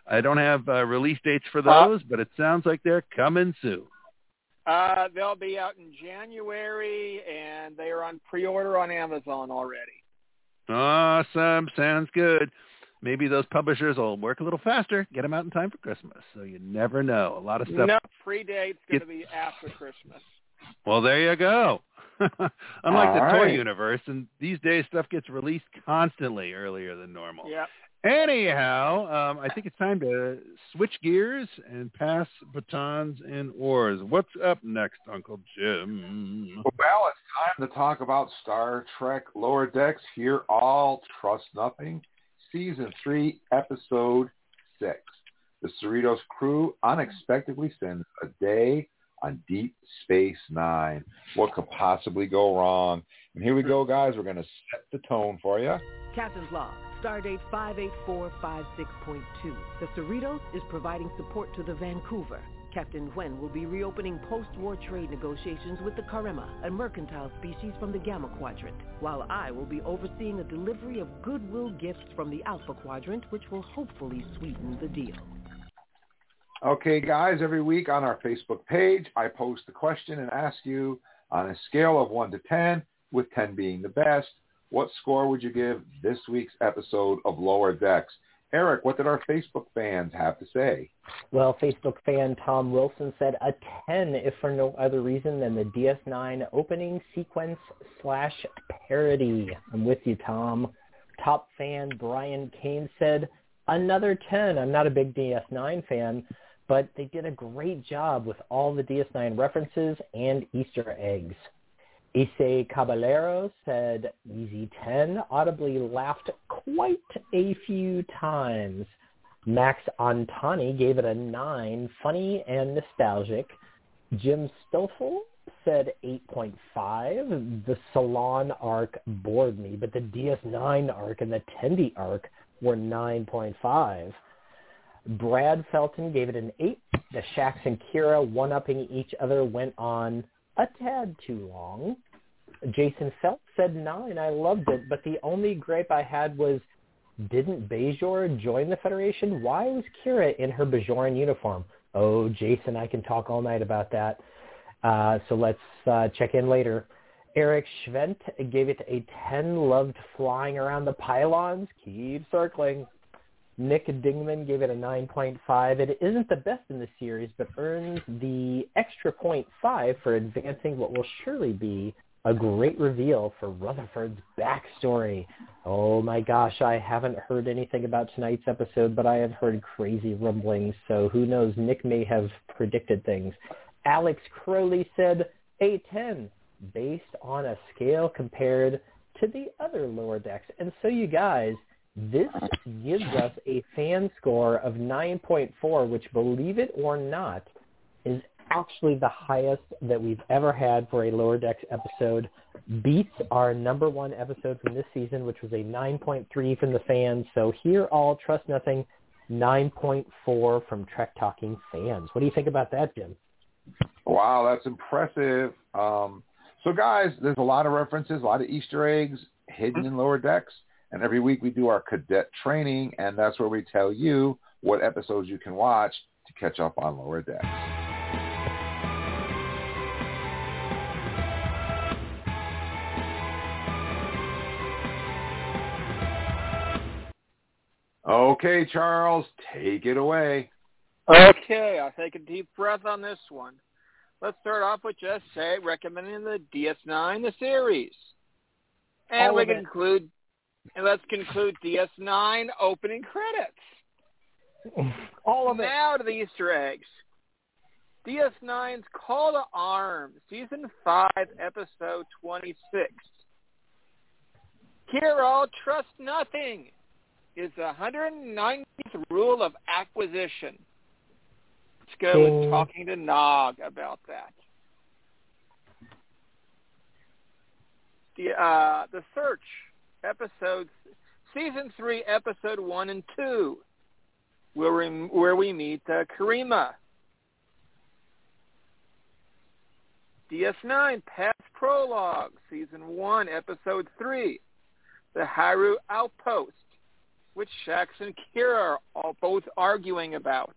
I don't have uh, release dates for those, uh, but it sounds like they're coming soon. Uh, they'll be out in January, and they are on pre-order on Amazon already. Awesome. Sounds good. maybe those publishers will work a little faster, get them out in time for Christmas. So you never know. A lot of stuff. No, predate's going to be after Christmas. Well, there you go. Unlike All the toy universe, and these days stuff gets released constantly earlier than normal. Yeah. Anyhow, um, I think it's time to switch gears and pass batons and oars. What's up next, Uncle Jim? Well, it's time to talk about Star Trek Lower Decks. Hear all, trust nothing. Season three, episode six. The Cerritos crew unexpectedly sends a day on Deep Space Nine. What could possibly go wrong? And here we go, guys. We're going to set the tone for you. Captain's log, stardate 58456.2. The Cerritos is providing support to the Vancouver. Captain Wen will be reopening post-war trade negotiations with the Karemma, a mercantile species from the Gamma Quadrant, while I will be overseeing a delivery of goodwill gifts from the Alpha Quadrant, which will hopefully sweeten the deal. Okay, guys, every week on our Facebook page, I post the question and ask you on a scale of 1 to 10, with 10 being the best, what score would you give this week's episode of Lower Decks? Eric, what did our Facebook fans have to say? Well, Facebook fan Tom Wilson said a 10 if for no other reason than the DS9 opening sequence slash parody. I'm with you, Tom. Top fan Brian Kane said another 10. I'm not a big DS9 fan, but they did a great job with all the DS9 references and Easter eggs. Issei Caballero said easy 10, audibly laughed quite a few times. Max Antani gave it a 9, funny and nostalgic. Jim Stoffel said 8.5. The Salon arc bored me, but the DS9 arc and the Tendi arc were 9.5. Brad Felton gave it an 8. The Shax and Kira one-upping each other went on a tad too long. Jason Phelps said 9. I loved it, but the only gripe I had was didn't Bajor join the Federation? Why was Kira in her Bajoran uniform? Oh, Jason, I can talk all night about that. Uh, so let's uh, check in later. Eric Schwent gave it a 10, loved flying around the pylons. Keep circling. Nick Dingman gave it a 9.5. It isn't the best in the series, but earns the extra five for advancing what will surely be a great reveal for Rutherford's backstory. Oh my gosh, I haven't heard anything about tonight's episode, but I have heard crazy rumblings, so who knows, Nick may have predicted things. Alex Crowley said a 10 based on a scale compared to the other lower decks. And so you guys, this gives us a fan score of 9.4, which believe it or not, is actually the highest that we've ever had for a Lower Decks episode. Beats our number one episode from this season, which was a 9.3 from the fans. So hear all, trust nothing, 9.4 from Trek Talking fans. What do you think about that, Jim? Wow, that's impressive. Um, so, guys, there's a lot of references, a lot of Easter eggs hidden in Lower Decks. And every week we do our cadet training, and that's where we tell you what episodes you can watch to catch up on Lower Decks. Okay, Charles, take it away. Okay, I'll take a deep breath on this one. Let's start off with just say recommending the DS9 the series, and All we can it. And let's conclude DS9 opening credits. All of it. Now to the Easter eggs. DS9's Call to Arms, Season 5, Episode 26. Hear All, Trust Nothing is the 190th rule of acquisition. Let's go with talking to Nog about that. The uh, the search episodes season three episode one and two, where we where we meet uh, Karemma. DS9 past prologue season one episode three, the Haru outpost, which Shax and Kira are both arguing about.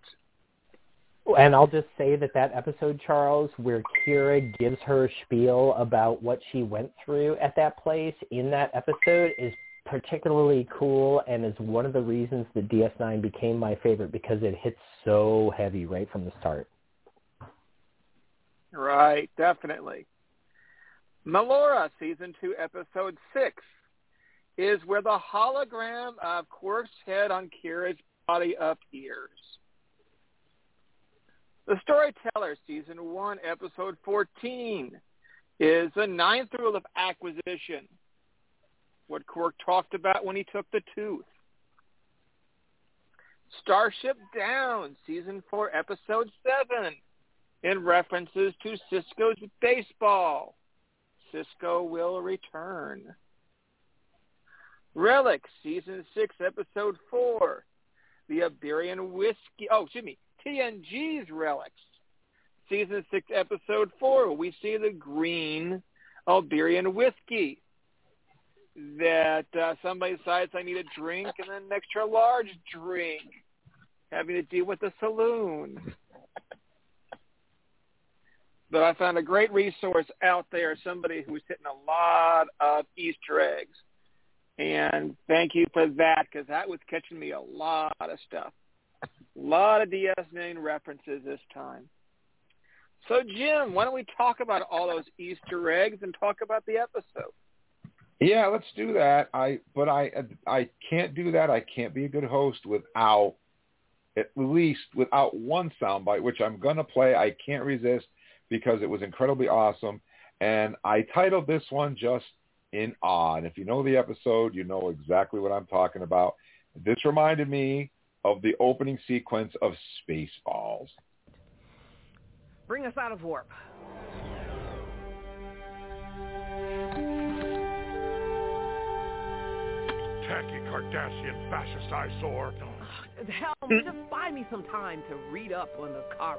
And I'll just say that that episode, Charles, where Kira gives her spiel about what she went through at that place in that episode is particularly cool and is one of the reasons that DS9 became my favorite because it hits so heavy right from the start. Right, definitely. Melora, season two, episode six, is where the hologram of Quark's head on Kira's body appears. The Storyteller, season one, episode 14, is the ninth rule of acquisition. What Quark talked about when he took the tooth. Starship Down, season four, episode seven, in references to Sisko's baseball. Cisco will return. Relic, season six, episode four, the Aldebaran whiskey. Oh, excuse me, TNG's Relics, season six, episode four. We see the green Aldebaran whiskey that uh, somebody decides I need a drink and an extra large drink, having to deal with the saloon. But I found a great resource out there, somebody who's hitting a lot of Easter eggs. And thank you for that because that was catching me a lot of stuff. A lot of DS9 references this time. So, Jim, why don't we talk about all those Easter eggs and talk about the episode? Yeah, let's do that. I but I I can't do that. I can't be a good host without at least without one soundbite, which I'm gonna play. I can't resist because it was incredibly awesome. And I titled this one just in awe. And if you know the episode, you know exactly what I'm talking about. This reminded me of the opening sequence of Spaceballs. Bring us out of warp. Tacky Cardassian fascist eyesore. Hell, just buy me some time to read up on the Karemma.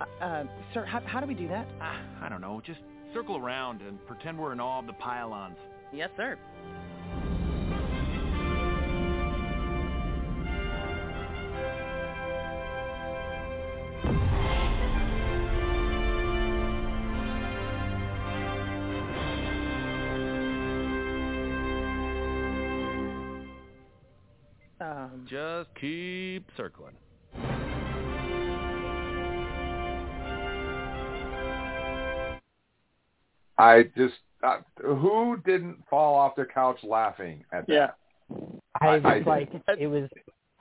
Uh, uh, sir, how, how do we do that? Uh, I don't know. Just circle around and pretend we're in awe of the pylons. Yes, sir. Just keep circling. I just uh, who didn't fall off their couch laughing at that? Yeah. I was I did. like, it was.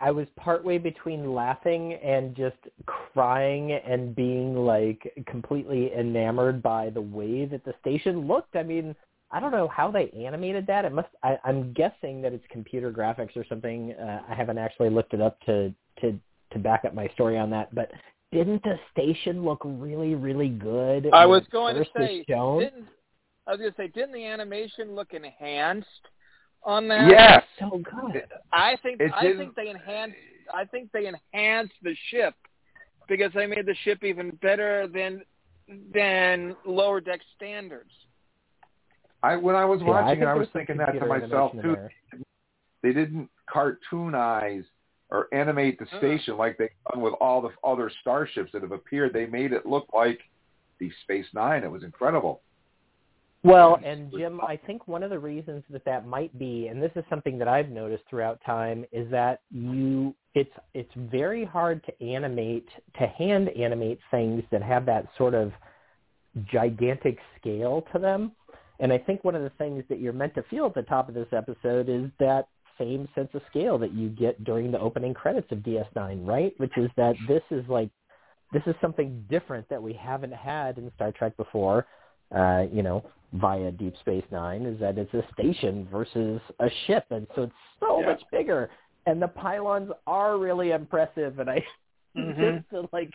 I was partway between laughing and just crying and being like completely enamored by the way that the station looked. I mean, I don't know how they animated that. It must. I, I'm guessing that it's computer graphics or something. Uh, I haven't actually looked it up to to to back up my story on that. But didn't the station look really really good? I was going to say, didn't I was going to say, didn't the animation look enhanced on that? Yes. so good. I think It I didn't- think they enhanced I think they enhanced the ship because they made the ship even better than than lower deck standards. I when I was Yeah, watching think it, I was thinking that to myself too. They didn't cartoonize or animate the station like they've done with all the other starships that have appeared. They made it look like the Space Nine. It was incredible. Well, and Jim, I think one of the reasons that that might be, and this is something that I've noticed throughout time, is that you it's it's very hard to animate to hand animate things that have that sort of gigantic scale to them. And I think one of the things that you're meant to feel at the top of this episode is that same sense of scale that you get during the opening credits of DS9, right? Which is that this is like this is something different that we haven't had in Star Trek before. Uh, you know, via Deep Space Nine, is that it's a station versus a ship, and so it's so Yeah. much bigger. And the pylons are really impressive, and I Mhm. just to like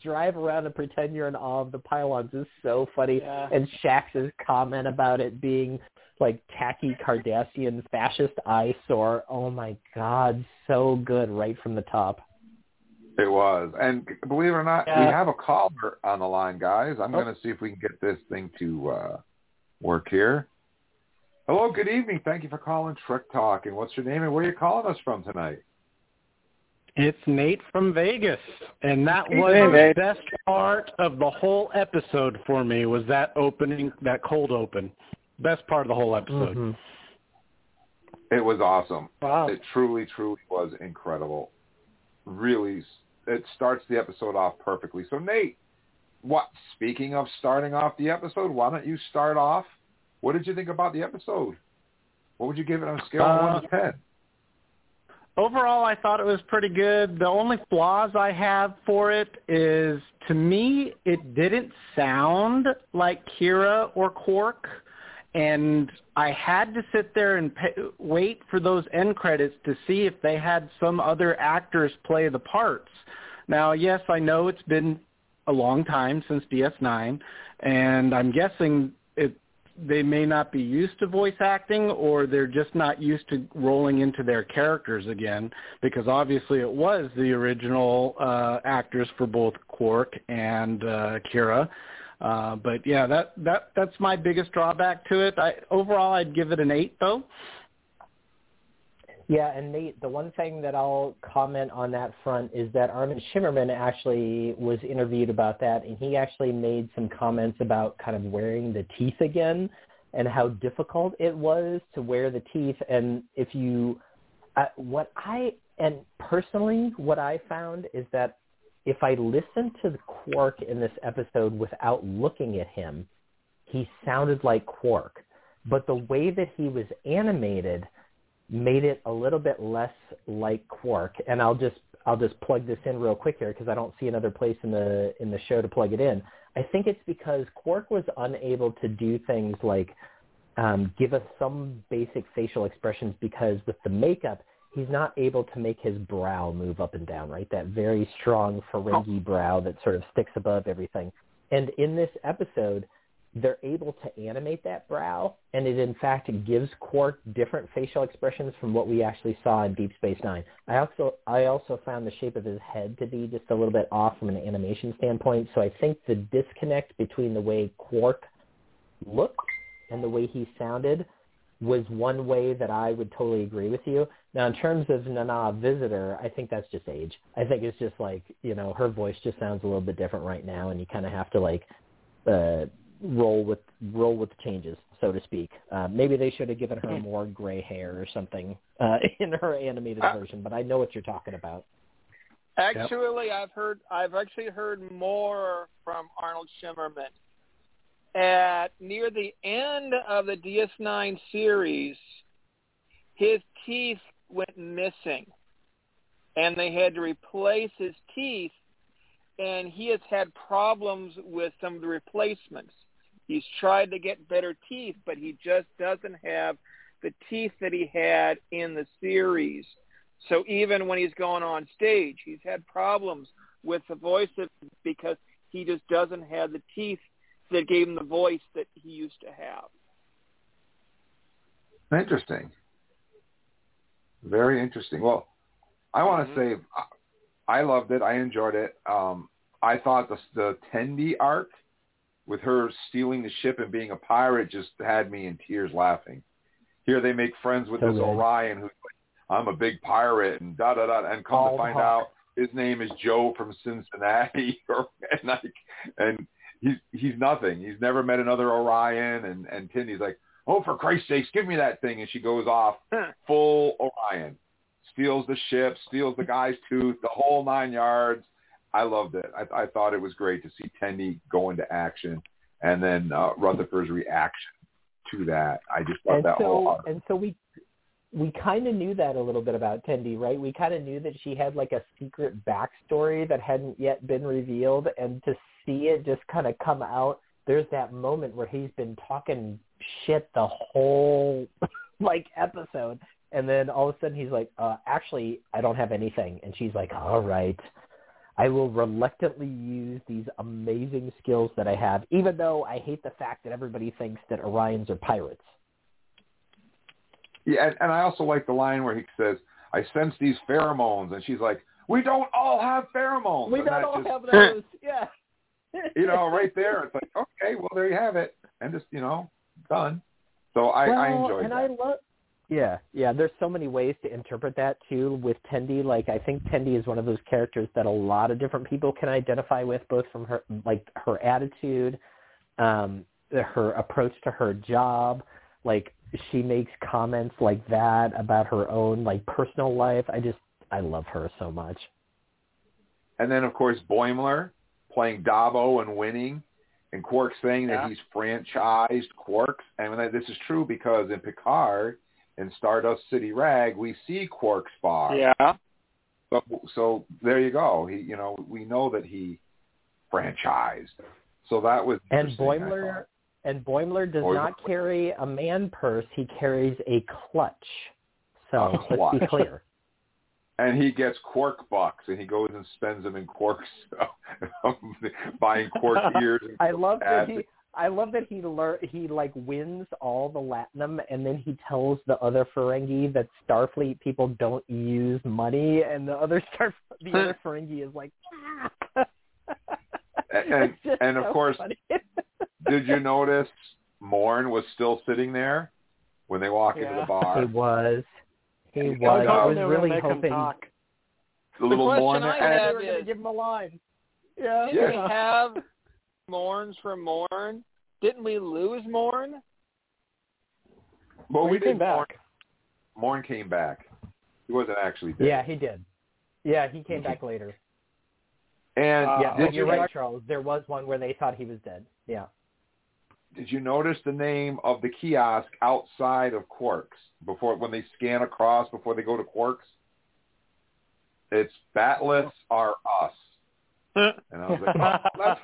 drive around and pretend you're in awe of the pylons is so funny. Yeah. And Shax's comment about it being like tacky Cardassian fascist eyesore. Oh my god, so good right from the top. It was, and believe it or not, we have a caller on the line, guys. I'm Oh. going to see if we can get this thing to uh, work here. Hello, good evening. Thank you for calling Trek Talk. And what's your name and where are you calling us from tonight? It's Nate from Vegas, and that Hey, was Nate. the best part of the whole episode for me. Was that opening, that cold open, best part of the whole episode. Mhm. It was awesome. Wow. It truly, truly was incredible. Really, it starts the episode off perfectly. So Nate, what? Speaking of starting off the episode, why don't you start off? What did you think about the episode? What would you give it on a scale of one to ten? Overall, I thought it was pretty good. The only flaws I have for it is, to me, it didn't sound like Kira or Quark, and I had to sit there and pay, wait for those end credits to see if they had some other actors play the parts. Now, yes, I know it's been a long time since DS9, and I'm guessing it they may not be used to voice acting or they're just not used to rolling into their characters again because obviously it was the original uh actors for both Quark and uh Kira. Uh but yeah, that that that's my biggest drawback to it. I overall I'd give it an 8 though. Yeah, and Nate, the one thing that I'll comment on that front is that Armin Shimerman actually was interviewed about that, and he actually made some comments about kind of wearing the teeth again and how difficult it was to wear the teeth. And if you, uh, what I, and personally, what I found is that if I listen to the Quark in this episode without looking at him, he sounded like Quark. But the way that he was animated – made it a little bit less like Quark. And I'll just I'll just plug this in real quick here because I don't see another place in the in the show to plug it in. I think it's because Quark was unable to do things like um, give us some basic facial expressions because with the makeup he's not able to make his brow move up and down, right? That very strong Ferengi brow that sort of sticks above everything. And in this episode, they're able to animate that brow, and it in fact gives Quark different facial expressions from what we actually saw in Deep Space Nine. I also I also found the shape of his head to be just a little bit off from an animation standpoint. So I think the disconnect between the way Quark looked and the way he sounded was one way that I would totally agree with you. Now, in terms of Nana Visitor, I think that's just age. I think it's just like you know her voice just sounds a little bit different right now, and you kind of have to like uh, roll with roll with the changes, so to speak. Uh, maybe they should have given her more gray hair or something uh, in her animated Uh, version, but I know what you're talking about. Actually, I've heard I've actually heard more from Arnold Shimerman. At near the end of the DS9 series, his teeth went missing, and they had to replace his teeth. And he has had problems with some of the replacements. He's tried to get better teeth, but he just doesn't have the teeth that he had in the series. So even when he's going on stage, he's had problems with the voice because he just doesn't have the teeth that gave him the voice that he used to have. Interesting. Very interesting. Well, I want to say I I loved it. I enjoyed it. Um, I thought the the Tendi arc with her stealing the ship and being a pirate just had me in tears laughing. Here they make friends with So this. Orion who's like, I'm a big pirate and da da da and come Bald to oh, find Hawk. out his name is Joe from Cincinnati or and like and he's he's nothing. He's never met another Orion and and Tendi's like, Oh for Christ's sakes, give me that thing and she goes off full Orion. Steals the ship, steals the guy's tooth, the whole nine yards. I loved it. I, I thought it was great to see Tendi go into action and then uh, Rutherford's reaction to that. I just thought and that whole so arc. and so we we kind of knew that a little bit about Tendi, right? We kind of knew that she had like a secret backstory that hadn't yet been revealed, and to see it just kind of come out, there's that moment where he's been talking shit the whole like episode, and then all of a sudden he's like, uh, "Actually, I don't have anything," and she's like, "All right." I will reluctantly use these amazing skills that I have, even though I hate the fact that everybody thinks that Orions are pirates. Yeah, and, and I also like the line where he says, "I sense these pheromones," and she's like, "We don't all have pheromones." We and don't all just, have those. yeah. you know, right there. It's like, okay, well, there you have it, and just you know, done. So I, well, I enjoyed and that. I love. Yeah, yeah. There's so many ways to interpret that too. With Tendi, like I think Tendi is one of those characters that a lot of different people can identify with, both from her like her attitude, um, her approach to her job. Like she makes comments like that about her own like personal life. I just I love her so much. And then, of course, Boimler playing Dabo and winning, and Quark saying Yeah. that he's franchised Quark's. And that this is true because in Picard, in Stardust City Rag, we see Quark's bar. Yeah. So, so there you go. He, you know, we know that he franchised. So that was And interesting, I Boimler and Boimler does Boimler- not carry a man purse. He carries a clutch. So A let's be clear. and he gets Quark bucks, and he goes and spends them in Quark's, buying Quark ears. And I love that he. I love that he lear- he like wins all the latinum, and then he tells the other Ferengi that Starfleet people don't use money, and the other Star the other Ferengi is like, ah! and, and, and of so course, did you notice Morn was still sitting there when they walk into the Yeah. bar? he was, he I was. was I was they were gonna really hoping talk. The little question Morn. I and- have they were going is- give him a line. Yeah, Didn't we Yeah. have Morns from Morn? Didn't we lose Morn? well, Well, we came did. Morn, back. Morn came back. He wasn't actually dead. yeah, he did. Yeah, he came back later. And Uh, yeah, did but you you're right, Charles. There was one where they thought he was dead. Yeah. did you notice the name of the kiosk outside of Quarks before when they scan across before they go to Quarks? It's Bat'leths are us. And I was like, oh, that's,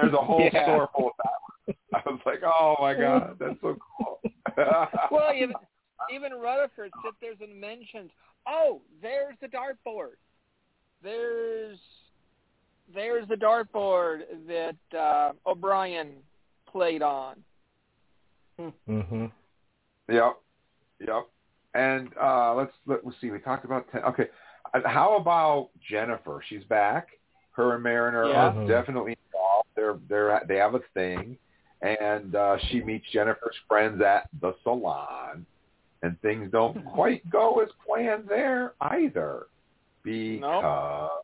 there's a whole Yeah. store full of that. I was like, oh my god, that's so cool. well, even even Rutherford sits there and mentions, "Oh, there's the dartboard. There's there's the dartboard that uh, O'Brien played on." Mm-hmm. Yep, yep. And uh, let's let, let's see. We talked about ten. Okay, Uh, how about Jennifer? She's back. Her and Mariner Yeah. are definitely involved. They're they're they have a thing, and uh, she meets Jennifer's friends at the salon, and things don't quite go as planned there either, because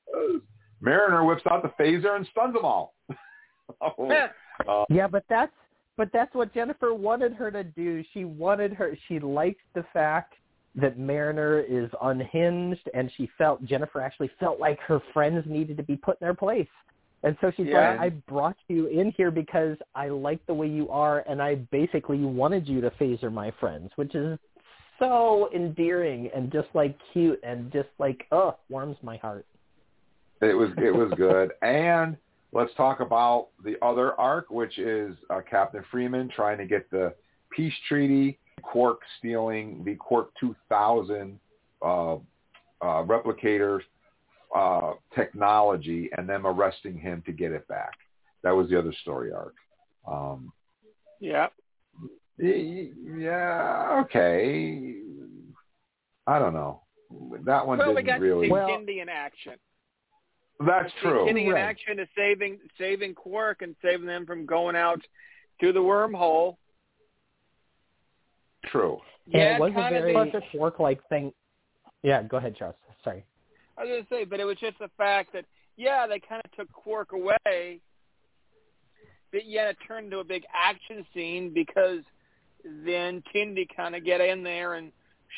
Mariner whips out the phaser and stuns them all. oh, uh, Yeah, but that's but that's what Jennifer wanted her to do. She wanted her. She liked the fact that Mariner is unhinged, and she felt Jennifer actually felt like her friends needed to be put in their place. And so she's Yeah. like, I brought you in here because I like the way you are, and I basically wanted you to phaser my friends, which is so endearing and just like cute and just like, oh, warms my heart. It was it was good. and let's talk about the other arc, which is uh, Captain Freeman trying to get the peace treaty, Quark stealing the Quark 2000 uh, uh, replicators uh, technology, and them arresting him to get it back. That was the other story arc. Um, Yeah. yeah, okay. I don't know. That one Well, didn't got really. to see Well- Tendi in action. That's true. Tendi in Right. action is saving saving Quark and saving them from going out through the wormhole. True. And Yeah, it was a very the- work-like thing. Yeah, go ahead, Charles. Sorry. I was going to say, but it was just the fact that, yeah, they kind of took Quark away, but yet it turned into a big action scene because then Tendi kind of get in there and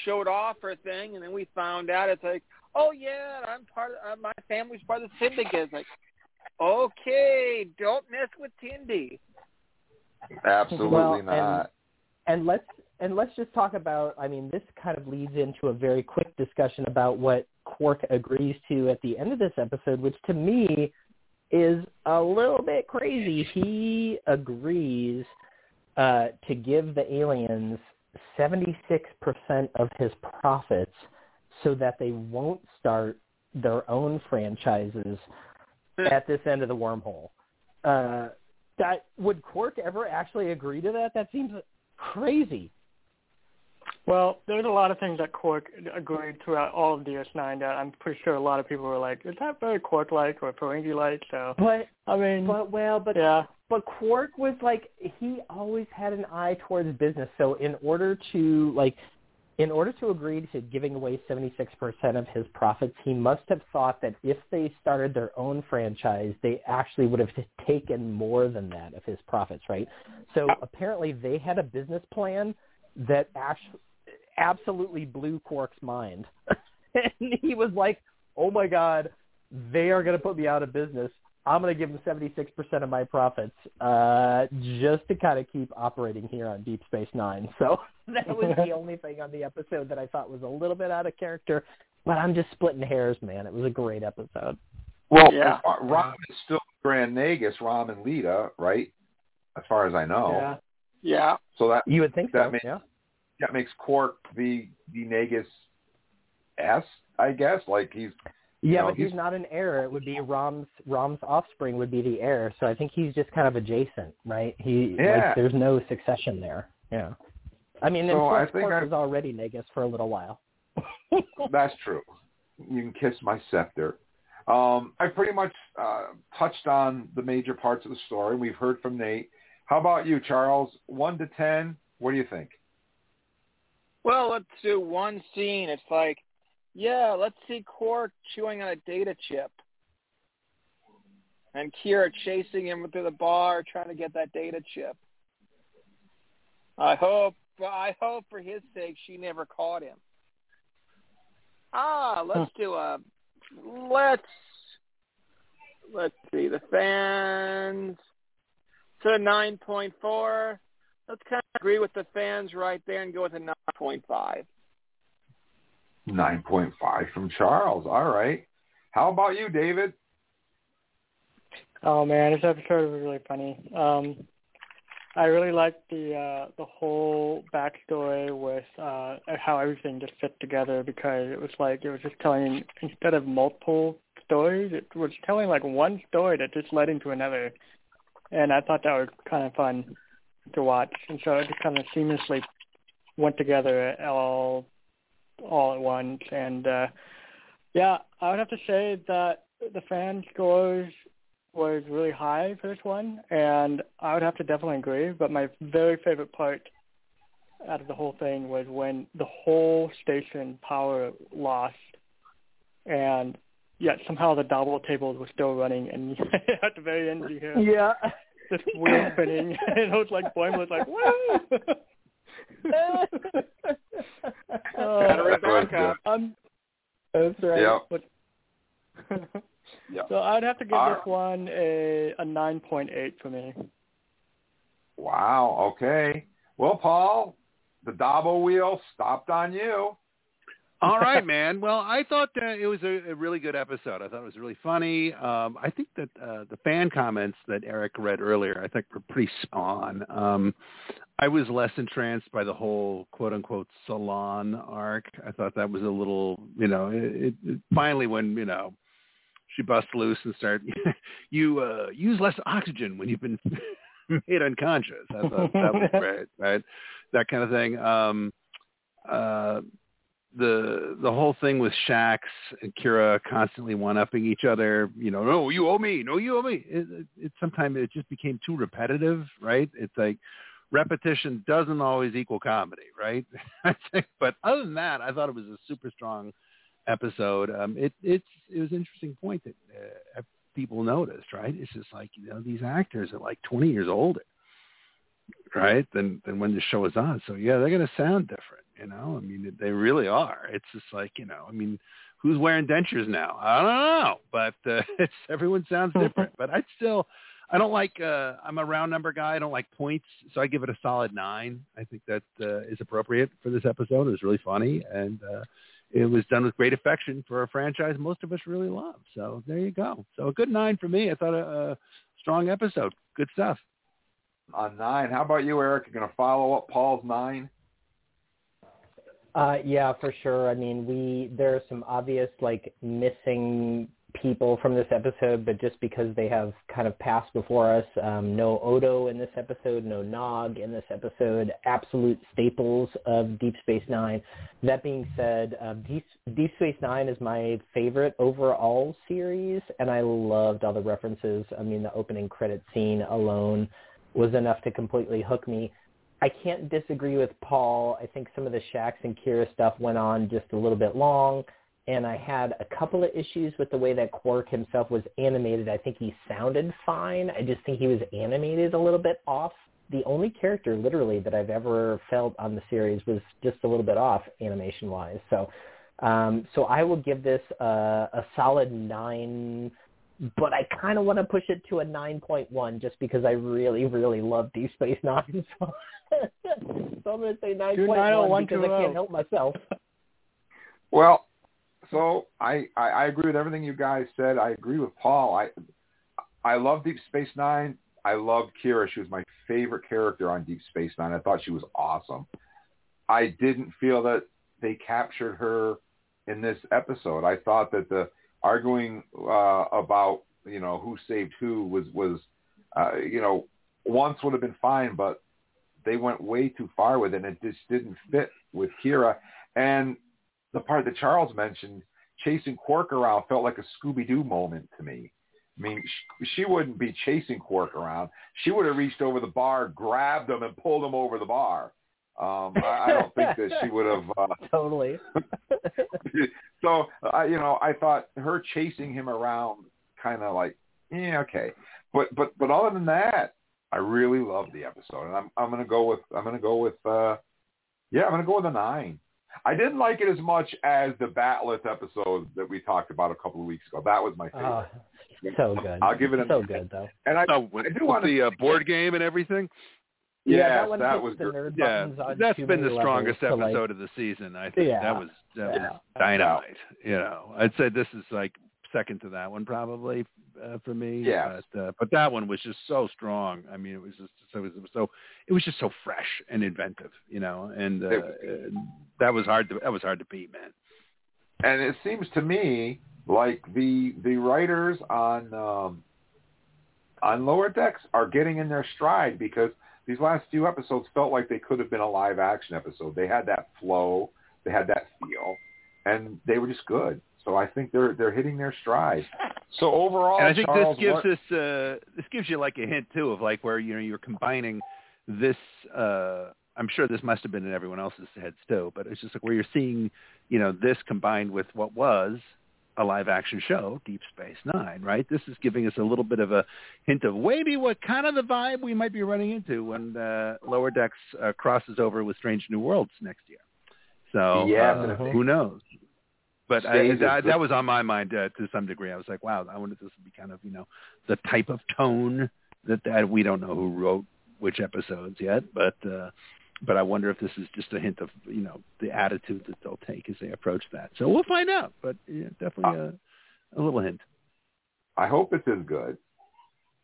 showed off her thing, and then we found out it's like, oh yeah, I'm part of uh, my family's part of the syndicate. It's like, okay, don't mess with Tendi. Absolutely Well, and- not. and let's and let's just talk about i mean this kind of leads into a very quick discussion about what quark agrees to at the end of this episode which to me is a little bit crazy he agrees uh, to give the aliens 76% of his profits so that they won't start their own franchises at this end of the wormhole uh, that would Quark ever actually agree to that? That seems crazy. Well, there's a lot of things that Quark agreed throughout all of DS9 that I'm pretty sure a lot of people were like, is that very Quark-like or Ferengi-like? So, But I mean, but well, but yeah, but Quark was like he always had an eye towards business. So in order to like in order to agree to giving away 76% of his profits, he must have thought that if they started their own franchise, they actually would have taken more than that of his profits, right? So apparently they had a business plan that act- absolutely blew Quark's mind. and he was like, "Oh my god, they are going to put me out of business. I'm going to give them 76% of my profits uh, just to kind of keep operating here on Deep Space Nine. So that was the only thing on the episode that I thought was a little bit out of character. But I'm just splitting hairs, man. It was a great episode. Well, Yeah. as far- Rom is still Grand Nagus, Rom and Leeta, right? As far as I know. Yeah. Yeah. So that You would think that so, makes yeah. That makes Quark the the Nagus S, I guess. Like he's Yeah, know, but he's, he's- not an heir. It would be Rom's Rom's offspring would be the heir. So I think he's just kind of adjacent, right? He Yeah. like there's no succession there. Yeah. I mean, So I think Quark I- was already Nagus for a little while. That's true. You can kiss my scepter. Um, I pretty much uh, touched on the major parts of the story. We've heard from Nate. How about you, Charles? One to ten. What do you think? Well, let's do one scene. It's like, yeah, let's see Quark chewing on a data chip. And Kira chasing him through the bar trying to get that data chip. I hope I hope for his sake she never caught him. Ah, let's do a let's let's see the fans to nine point four. Let's kind agree with the fans right there and go with a nine point five. Nine point five from Charles. All right. How about you, David? Oh man, this episode was really funny. Um, I really liked the uh, the whole backstory with uh, how everything just fit together because it was like it was just telling instead of multiple stories, it was telling like one story that just led into another, and I thought that was kind of fun to watch, and so it kind of seamlessly went together all all at once, and uh, yeah, I would have to say that the fan scores was really high for this one, and I would have to definitely agree. But my very favorite part out of the whole thing was when the whole station power lost, and yet somehow the double tables were still running, and at the very end you hear Yeah. This wheel spinning, and it was like Boeing was like, "Woo!" Oh, Battery backup. I'm That's right. Yep. but Yep. so I'd have to give All this uh, one a a nine point eight for me. Wow. Okay. Well, Paul, the Dabo wheel stopped on you. All right, man. Well, I thought uh, it was a, a really good episode. I thought it was really funny. Um, I think that uh, the fan comments that Eric read earlier, I think, were pretty spot on. Um, I was less entranced by the whole "quote unquote" salon arc. I thought that was a little, you know, it, it, finally when you know she busts loose and start you uh, use less oxygen when you've been made unconscious. I thought that was great, right? That kind of thing. Um, uh, the the whole thing with Shax and Kira constantly one upping each other, you know, no, you owe me, no, you owe me. It, it, it sometimes it just became too repetitive, right? It's like repetition doesn't always equal comedy, right? But other than that, I thought it was a super strong episode. Um, it it's it was an interesting point that uh, people noticed, right? It's just like you know these actors are like 20 years older, right? Than than when the show is on. So yeah, they're gonna sound different. You know, I mean, they really are. It's just like you know, I mean, who's wearing dentures now? I don't know, but uh, it's everyone sounds different. but I still, I don't like. uh I'm a round number guy. I don't like points, so I give it a solid nine. I think that uh, is appropriate for this episode. It was really funny, and uh it was done with great affection for a franchise most of us really love. So there you go. So a good nine for me. I thought a, a strong episode. Good stuff. On nine. How about you, Eric? You're going to follow up Paul's nine? Uh, yeah, for sure. I mean, we there are some obvious like missing people from this episode, but just because they have kind of passed before us, um, no Odo in this episode, no Nog in this episode, absolute staples of Deep Space Nine. That being said, um, Deep, Deep Space Nine is my favorite overall series, and I loved all the references. I mean, the opening credit scene alone was enough to completely hook me. I can't disagree with Paul. I think some of the Shax and Kira stuff went on just a little bit long, and I had a couple of issues with the way that Quark himself was animated. I think he sounded fine. I just think he was animated a little bit off the only character literally that I've ever felt on the series was just a little bit off animation wise. So, um, so I will give this a, a solid nine, but I kind of want to push it to a nine point one just because I really, really love Deep Space Nine. So, so I'm going to say nine Do point one 901 because I can't oh. help myself. Well, so I, I I agree with everything you guys said. I agree with Paul. I I love Deep Space Nine. I love Kira. She was my favorite character on Deep Space Nine. I thought she was awesome. I didn't feel that they captured her in this episode. I thought that the arguing uh, about you know who saved who was was uh, you know once would have been fine, but they went way too far with it, and it just didn't fit with Kira. And the part that Charles mentioned, chasing Quark around felt like a Scooby Doo moment to me. I mean, she, she wouldn't be chasing Quark around. She would have reached over the bar, grabbed him, and pulled him over the bar. Um, I, I don't think that she would have. Uh, totally. so, uh, you know, I thought her chasing him around, kind of like, yeah, okay. But but but other than that, I really loved the episode, and I'm I'm gonna go with I'm gonna go with uh, yeah, I'm gonna go with a nine. I didn't like it as much as the Bat'leth episode that we talked about a couple of weeks ago. That was my favorite. Oh, so good. I'll give it a so good though. And I, with, I do want the uh, board game and everything. Yes, that one that was the Yeah, that's been the strongest to, like- episode of the season. I think Yeah. that was that Yeah. was dynamite. You know, I'd say this is like second to that one probably uh, for me. Yes. but uh, but that one was just so strong. I mean, it was just so it was so it was just so fresh and inventive. You know, and uh, It- uh, that was hard to that was hard to beat, man. and it seems to me like the the writers on um, on lower decks are getting in their stride because these last few episodes felt like they could have been a live action episode. They had that flow, they had that feel, and they were just good. So I think they're they're hitting their stride. So overall, and I think Charles, this gives what- us uh, this gives you like a hint too of like where you know you're combining this. Uh, I'm sure this must have been in everyone else's heads too, but it's just like where you're seeing you know this combined with what was a live action show, Deep Space Nine, right? This is giving us a little bit of a hint of maybe what kind of the vibe we might be running into when uh, Lower Decks uh, crosses over with Strange New Worlds next year. So Yeah, uh, who knows? But I, that, that was on my mind uh, to some degree. I was like, wow, I wonder if this would be kind of you know the type of tone that that we don't know who wrote which episodes yet, but uh, but I wonder if this is just a hint of you know the attitude that they'll take as they approach that. So we'll find out. But yeah, definitely a, a little hint. I hope it's as good.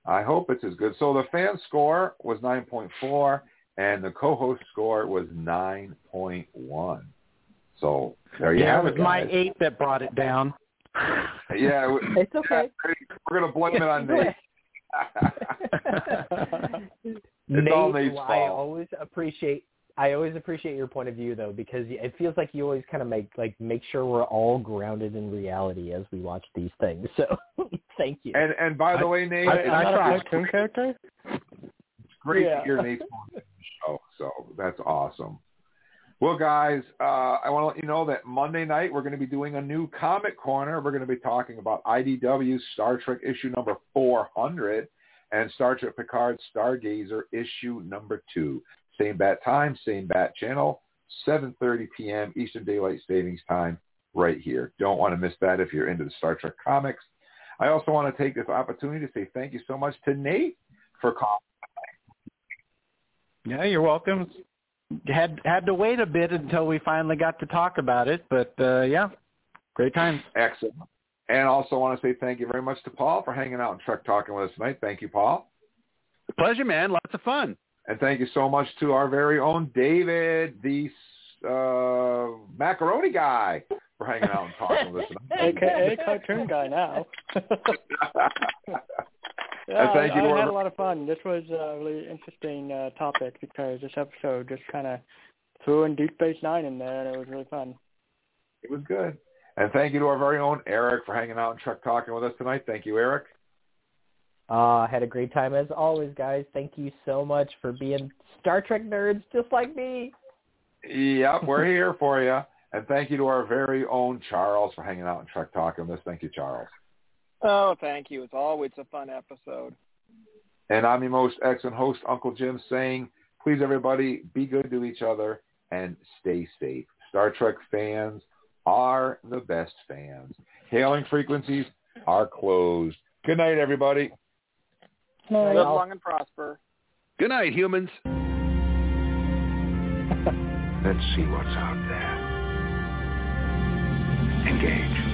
I hope it's as good. So the fan score was 9.4 and the co-host score was 9.1. So there you yeah, have it it. was my eight that brought it down. Yeah, it was- It's okay. we're going to blame it on Go Nate. Nate, all Nate's I always appreciate I always appreciate your point of view though because it feels like you always kind of make like make sure we're all grounded in reality as we watch these things. So thank you. And and by the way, Nate, I, it's, I'm not a tried. cartoon character. it's great Yeah. to hear Nate's point of the show. So that's awesome. Well, guys, uh, I want to let you know that Monday night we're going to be doing a new comic corner. We're going to be talking about IDW Star Trek issue number 400 and Star Trek Picard Stargazer issue number two. Same bat time, same bat channel, 7.30 p.m. Eastern Daylight Savings Time right here. Don't want to miss that if you're into the Star Trek comics. I also want to take this opportunity to say thank you so much to Nate for calling. Yeah, you're welcome. Had had to wait a bit until we finally got to talk about it, but uh, yeah, great times. Excellent. And also want to say thank you very much to Paul for hanging out and Trek Talking with us tonight. Thank you, Paul. Pleasure, man. Lots of fun. And thank you so much to our very own David, the uh, macaroni guy, for hanging out and talking with us. AKA cartoon guy now. yeah, And thank I, you to I our- had a lot of fun. This was a really interesting uh, topic because this episode just kind of threw in Deep Space Nine in there, and it was really fun. It was good. And thank you to our very own Eric for hanging out and Trek Talking with us tonight. Thank you, Eric. Uh, had a great time as always, guys. Thank you so much for being Star Trek nerds just like me. Yep, we're here for you. And thank you to our very own Charles for hanging out and Trek Talking with us. Thank you, Charles. Oh, thank you. It's always a fun episode. And I'm your most excellent host, Uncle Jim, saying, please everybody, be good to each other and stay safe. Star Trek fans are the best fans. Hailing frequencies are closed. Good night, everybody. Live long and prosper. Good night, humans. Let's see what's out there. Engage.